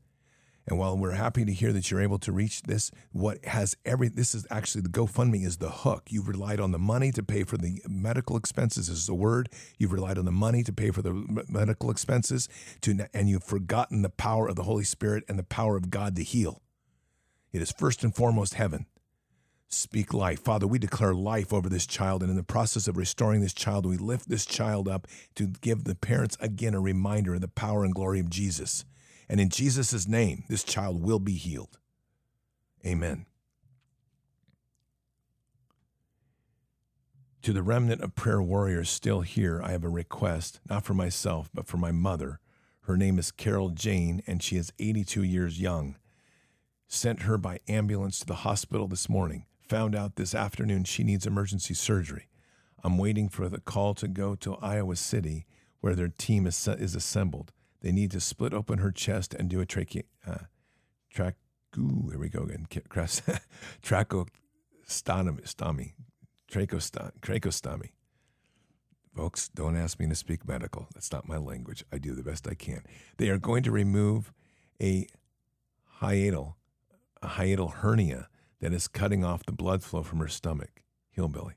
And while we're happy to hear that you're able to reach this, what has every this is actually the GoFundMe is the hook. You've relied on the money to pay for the medical expenses is the word. You've relied on the money to pay for the medical expenses to and you've forgotten the power of the Holy Spirit and the power of God to heal. It is first and foremost heaven. Speak life. Father, we declare life over this child. And in the process of restoring this child, we lift this child up to give the parents again a reminder of the power and glory of Jesus. And in Jesus' name, this child will be healed. Amen. To the remnant of prayer warriors still here, I have a request, not for myself, but for my mother. Her name is Carol Jane, and she is 82 years young sent her by ambulance to the hospital this morning. Found out this afternoon she needs emergency surgery. I'm waiting for the call to go to Iowa City where their team is, is assembled. They need to split open her chest and do a trache- uh, track. Ooh, here we go again. Trachostomy, trachostomy. Folks, don't ask me to speak medical. That's not my language. I do the best I can. They are going to remove a hiatal, a hiatal hernia that is cutting off the blood flow from her stomach. Hillbilly.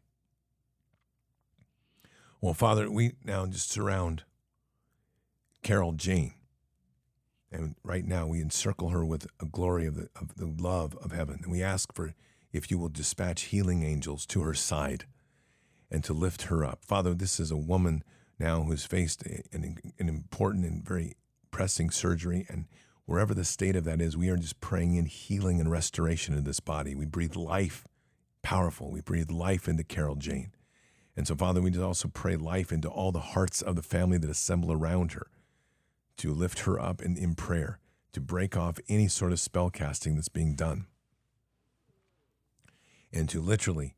Well, Father, we now just surround Carol Jane. And right now we encircle her with a glory of the, of the love of heaven. And we ask for if you will dispatch healing angels to her side and to lift her up. Father, this is a woman now who's faced an, an important and very pressing surgery. And wherever the state of that is, we are just praying in healing and restoration in this body. We breathe life, powerful. We breathe life into Carol Jane. And so, Father, we just also pray life into all the hearts of the family that assemble around her to lift her up in, in prayer, to break off any sort of spell casting that's being done, and to literally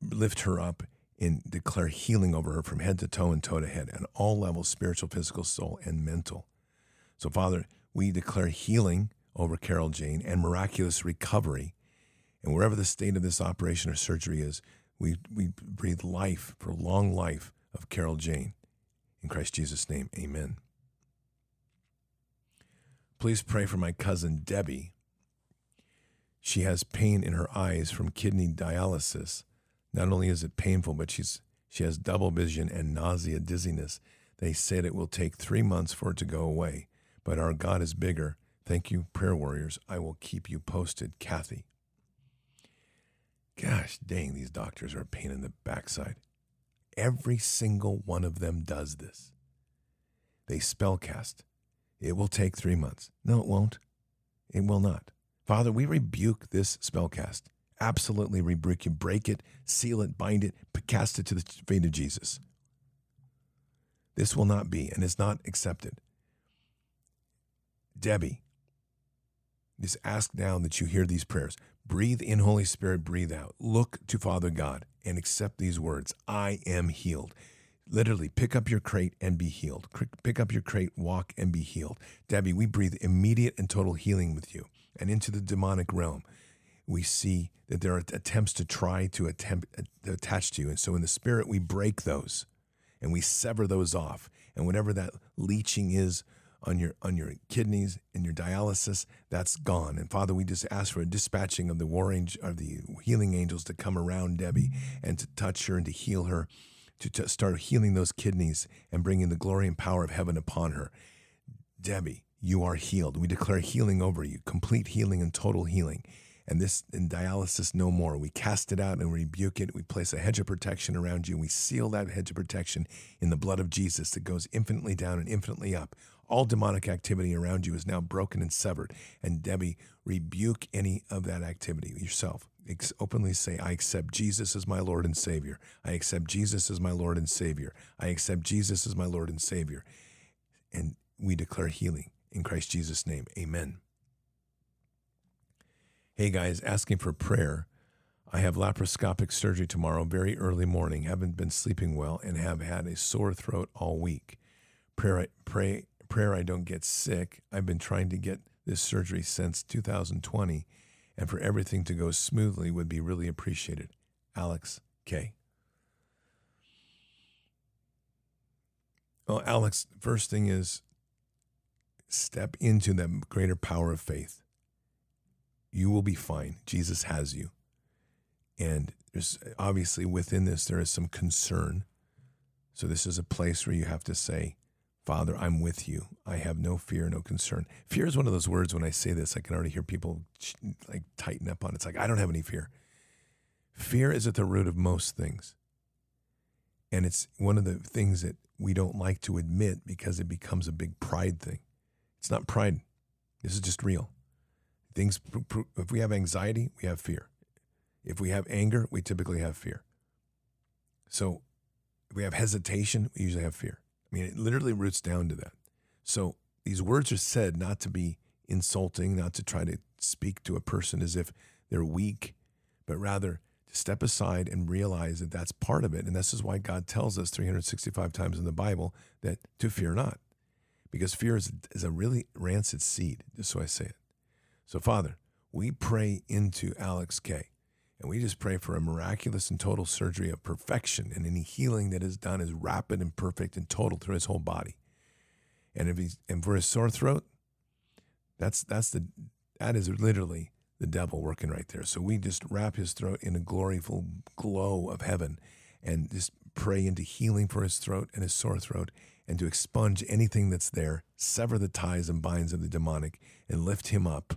lift her up and declare healing over her from head to toe and toe to head at all levels spiritual, physical, soul, and mental. So, Father, we declare healing over Carol Jane and miraculous recovery. And wherever the state of this operation or surgery is, we, we breathe life for long life of Carol Jane. In Christ Jesus' name, amen. Please pray for my cousin Debbie. She has pain in her eyes from kidney dialysis. Not only is it painful, but she's she has double vision and nausea, dizziness. They said it will take three months for it to go away, but our God is bigger. Thank you, prayer warriors. I will keep you posted, Kathy. Gosh dang, these doctors are a pain in the backside. Every single one of them does this. They spellcast. It will take three months. No, it won't. It will not. Father, we rebuke this spellcast. Absolutely rebuke you. Break it, seal it, bind it, cast it to the feet of Jesus. This will not be and is not accepted. Debbie, just ask now that you hear these prayers. Breathe in, Holy Spirit, breathe out. Look to Father God and accept these words I am healed. Literally, pick up your crate and be healed. Pick up your crate, walk and be healed. Debbie, we breathe immediate and total healing with you. And into the demonic realm, we see that there are attempts to try to attempt to attach to you. And so in the spirit, we break those and we sever those off. And whatever that leeching is on your on your kidneys and your dialysis, that's gone. And Father, we just ask for a dispatching of the war angel, of the healing angels to come around Debbie and to touch her and to heal her to, to start healing those kidneys and bringing the glory and power of heaven upon her. Debbie, you are healed. We declare healing over you, complete healing and total healing. And this in dialysis no more. We cast it out and rebuke it. We place a hedge of protection around you. We seal that hedge of protection in the blood of Jesus that goes infinitely down and infinitely up. All demonic activity around you is now broken and severed. And Debbie, rebuke any of that activity yourself openly say, I accept Jesus as my Lord and Savior. I accept Jesus as my Lord and Savior. I accept Jesus as my Lord and Savior. And we declare healing in Christ Jesus' name. Amen. Hey guys, asking for prayer. I have laparoscopic surgery tomorrow, very early morning. Haven't been sleeping well and have had a sore throat all week. Prayer, pray, prayer I don't get sick. I've been trying to get this surgery since 2020 and for everything to go smoothly would be really appreciated. Alex K. Well, Alex, first thing is step into that greater power of faith. You will be fine. Jesus has you. And there's obviously within this, there is some concern. So, this is a place where you have to say, Father, I'm with you. I have no fear, no concern. Fear is one of those words when I say this, I can already hear people like tighten up on it. It's like, I don't have any fear. Fear is at the root of most things. And it's one of the things that we don't like to admit because it becomes a big pride thing. It's not pride. This is just real. Things if we have anxiety, we have fear. If we have anger, we typically have fear. So if we have hesitation, we usually have fear. I mean, it literally roots down to that. So these words are said not to be insulting, not to try to speak to a person as if they're weak, but rather to step aside and realize that that's part of it. And this is why God tells us 365 times in the Bible that to fear not, because fear is, is a really rancid seed, just so I say it. So, Father, we pray into Alex K. And we just pray for a miraculous and total surgery of perfection, and any healing that is done is rapid and perfect and total through his whole body. And if he's and for his sore throat, that's that's the that is literally the devil working right there. So we just wrap his throat in a gloryful glow of heaven and just pray into healing for his throat and his sore throat and to expunge anything that's there, sever the ties and binds of the demonic, and lift him up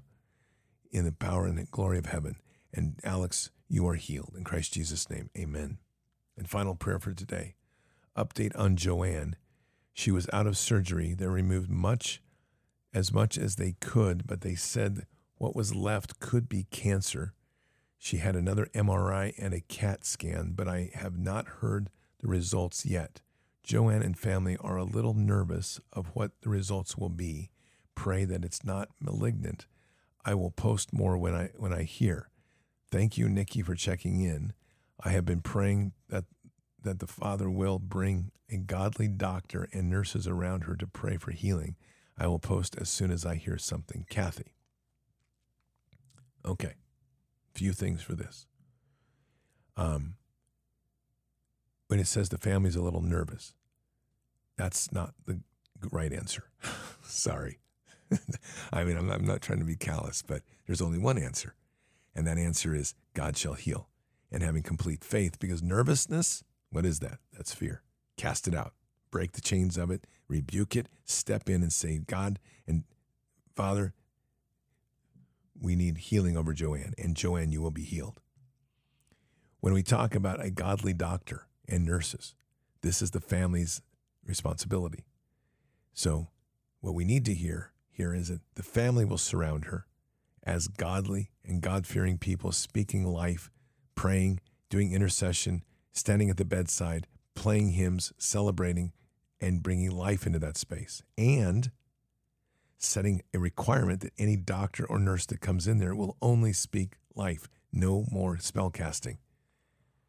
in the power and the glory of heaven. And Alex, you are healed. In Christ Jesus' name, amen. And final prayer for today update on Joanne. She was out of surgery. They removed much, as much as they could, but they said what was left could be cancer. She had another MRI and a CAT scan, but I have not heard the results yet. Joanne and family are a little nervous of what the results will be. Pray that it's not malignant. I will post more when I when I hear. Thank you, Nikki, for checking in. I have been praying that that the Father will bring a godly doctor and nurses around her to pray for healing. I will post as soon as I hear something. Kathy. Okay. Few things for this. Um, when it says the family's a little nervous, that's not the right answer. Sorry. I mean, I'm not, I'm not trying to be callous, but there's only one answer. And that answer is God shall heal and having complete faith because nervousness, what is that? That's fear. Cast it out, break the chains of it, rebuke it, step in and say, God and Father, we need healing over Joanne, and Joanne, you will be healed. When we talk about a godly doctor and nurses, this is the family's responsibility. So, what we need to hear here is that the family will surround her as godly and God fearing people, speaking life, praying, doing intercession, standing at the bedside, playing hymns, celebrating, and bringing life into that space. And setting a requirement that any doctor or nurse that comes in there will only speak life, no more spell casting.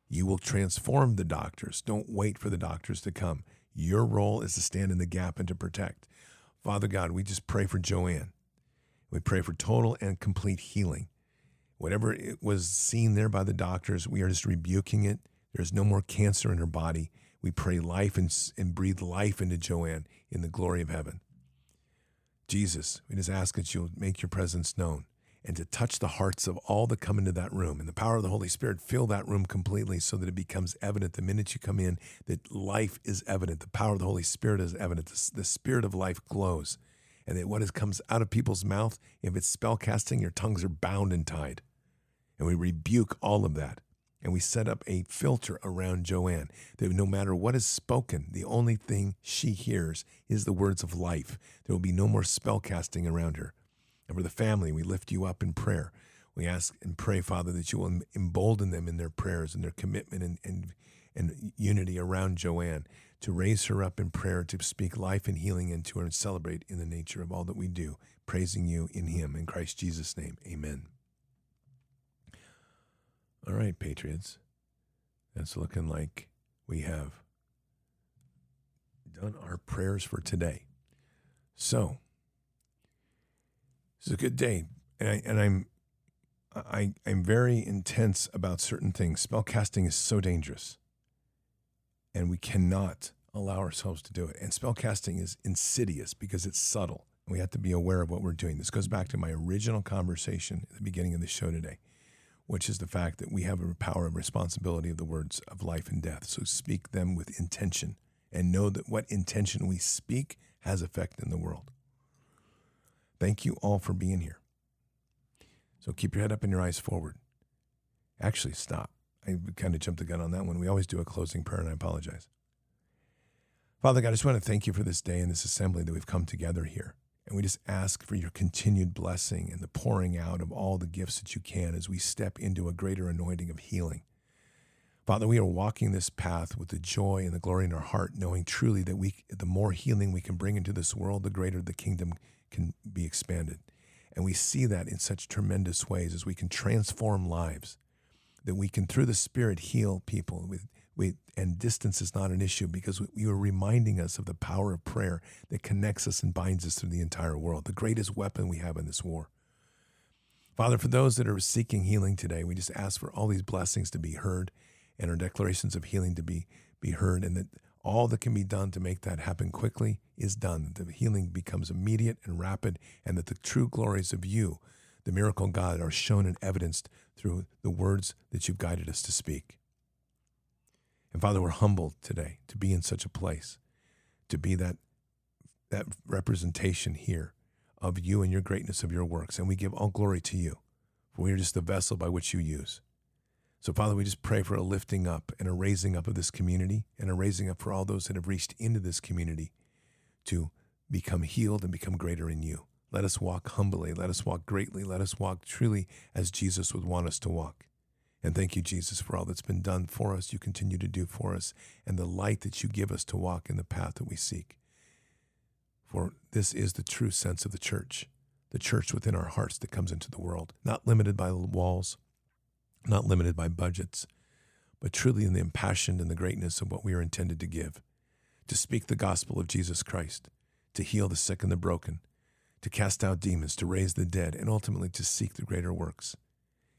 You will transform the doctors. Don't wait for the doctors to come. Your role is to stand in the gap and to protect. Father God, we just pray for Joanne. We pray for total and complete healing. Whatever it was seen there by the doctors, we are just rebuking it. There's no more cancer in her body. We pray life and, and breathe life into Joanne in the glory of heaven. Jesus, we just ask that you'll make your presence known and to touch the hearts of all that come into that room. And the power of the Holy Spirit fill that room completely so that it becomes evident the minute you come in that life is evident. The power of the Holy Spirit is evident. The, the spirit of life glows. And that what is, comes out of people's mouth, if it's spell casting, your tongues are bound and tied. And we rebuke all of that. And we set up a filter around Joanne that no matter what is spoken, the only thing she hears is the words of life. There will be no more spell casting around her. And for the family, we lift you up in prayer. We ask and pray, Father, that you will embolden them in their prayers and their commitment and, and, and unity around Joanne, to raise her up in prayer, to speak life and healing into her and celebrate in the nature of all that we do, praising you in Him. In Christ Jesus' name, amen. All right, Patriots. It's looking like we have done our prayers for today. So, this is a good day, and, I, and I'm I, I'm very intense about certain things. Spellcasting is so dangerous, and we cannot allow ourselves to do it. And spellcasting is insidious because it's subtle. We have to be aware of what we're doing. This goes back to my original conversation at the beginning of the show today which is the fact that we have a power and responsibility of the words of life and death. So speak them with intention and know that what intention we speak has effect in the world. Thank you all for being here. So keep your head up and your eyes forward. Actually, stop. I kind of jumped the gun on that one. We always do a closing prayer, and I apologize. Father God, I just want to thank you for this day and this assembly that we've come together here. And we just ask for your continued blessing and the pouring out of all the gifts that you can as we step into a greater anointing of healing. Father, we are walking this path with the joy and the glory in our heart, knowing truly that we, the more healing we can bring into this world, the greater the kingdom can be expanded. And we see that in such tremendous ways as we can transform lives, that we can, through the Spirit, heal people with we, and distance is not an issue because you are reminding us of the power of prayer that connects us and binds us through the entire world, the greatest weapon we have in this war. Father, for those that are seeking healing today, we just ask for all these blessings to be heard and our declarations of healing to be, be heard, and that all that can be done to make that happen quickly is done. The healing becomes immediate and rapid, and that the true glories of you, the miracle God, are shown and evidenced through the words that you've guided us to speak. And Father, we're humbled today to be in such a place, to be that, that representation here of you and your greatness of your works. And we give all glory to you, for we are just the vessel by which you use. So, Father, we just pray for a lifting up and a raising up of this community and a raising up for all those that have reached into this community to become healed and become greater in you. Let us walk humbly. Let us walk greatly. Let us walk truly as Jesus would want us to walk. And thank you, Jesus, for all that's been done for us, you continue to do for us, and the light that you give us to walk in the path that we seek. For this is the true sense of the church, the church within our hearts that comes into the world, not limited by walls, not limited by budgets, but truly in the impassioned and the greatness of what we are intended to give, to speak the gospel of Jesus Christ, to heal the sick and the broken, to cast out demons, to raise the dead, and ultimately to seek the greater works.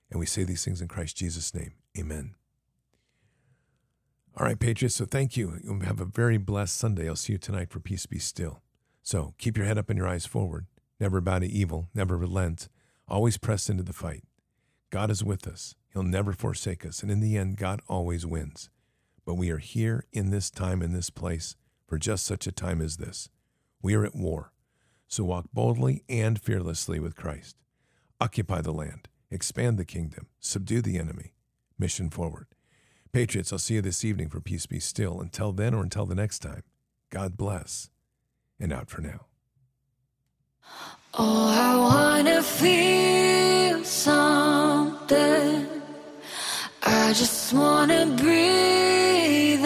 And we say these things in Christ Jesus' name. Amen. All right, Patriots, so thank you. You'll have a very blessed Sunday. I'll see you tonight for Peace Be Still. So keep your head up and your eyes forward. Never bow to evil, never relent, always press into the fight. God is with us. He'll never forsake us. And in the end, God always wins. But we are here in this time, in this place, for just such a time as this. We are at war. So walk boldly and fearlessly with Christ. Occupy the land, expand the kingdom, subdue the enemy. Mission forward. Patriots, I'll see you this evening for Peace Be Still. Until then or until the next time, God bless. And out for now. Oh, I wanna feel something. I just wanna breathe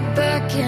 back in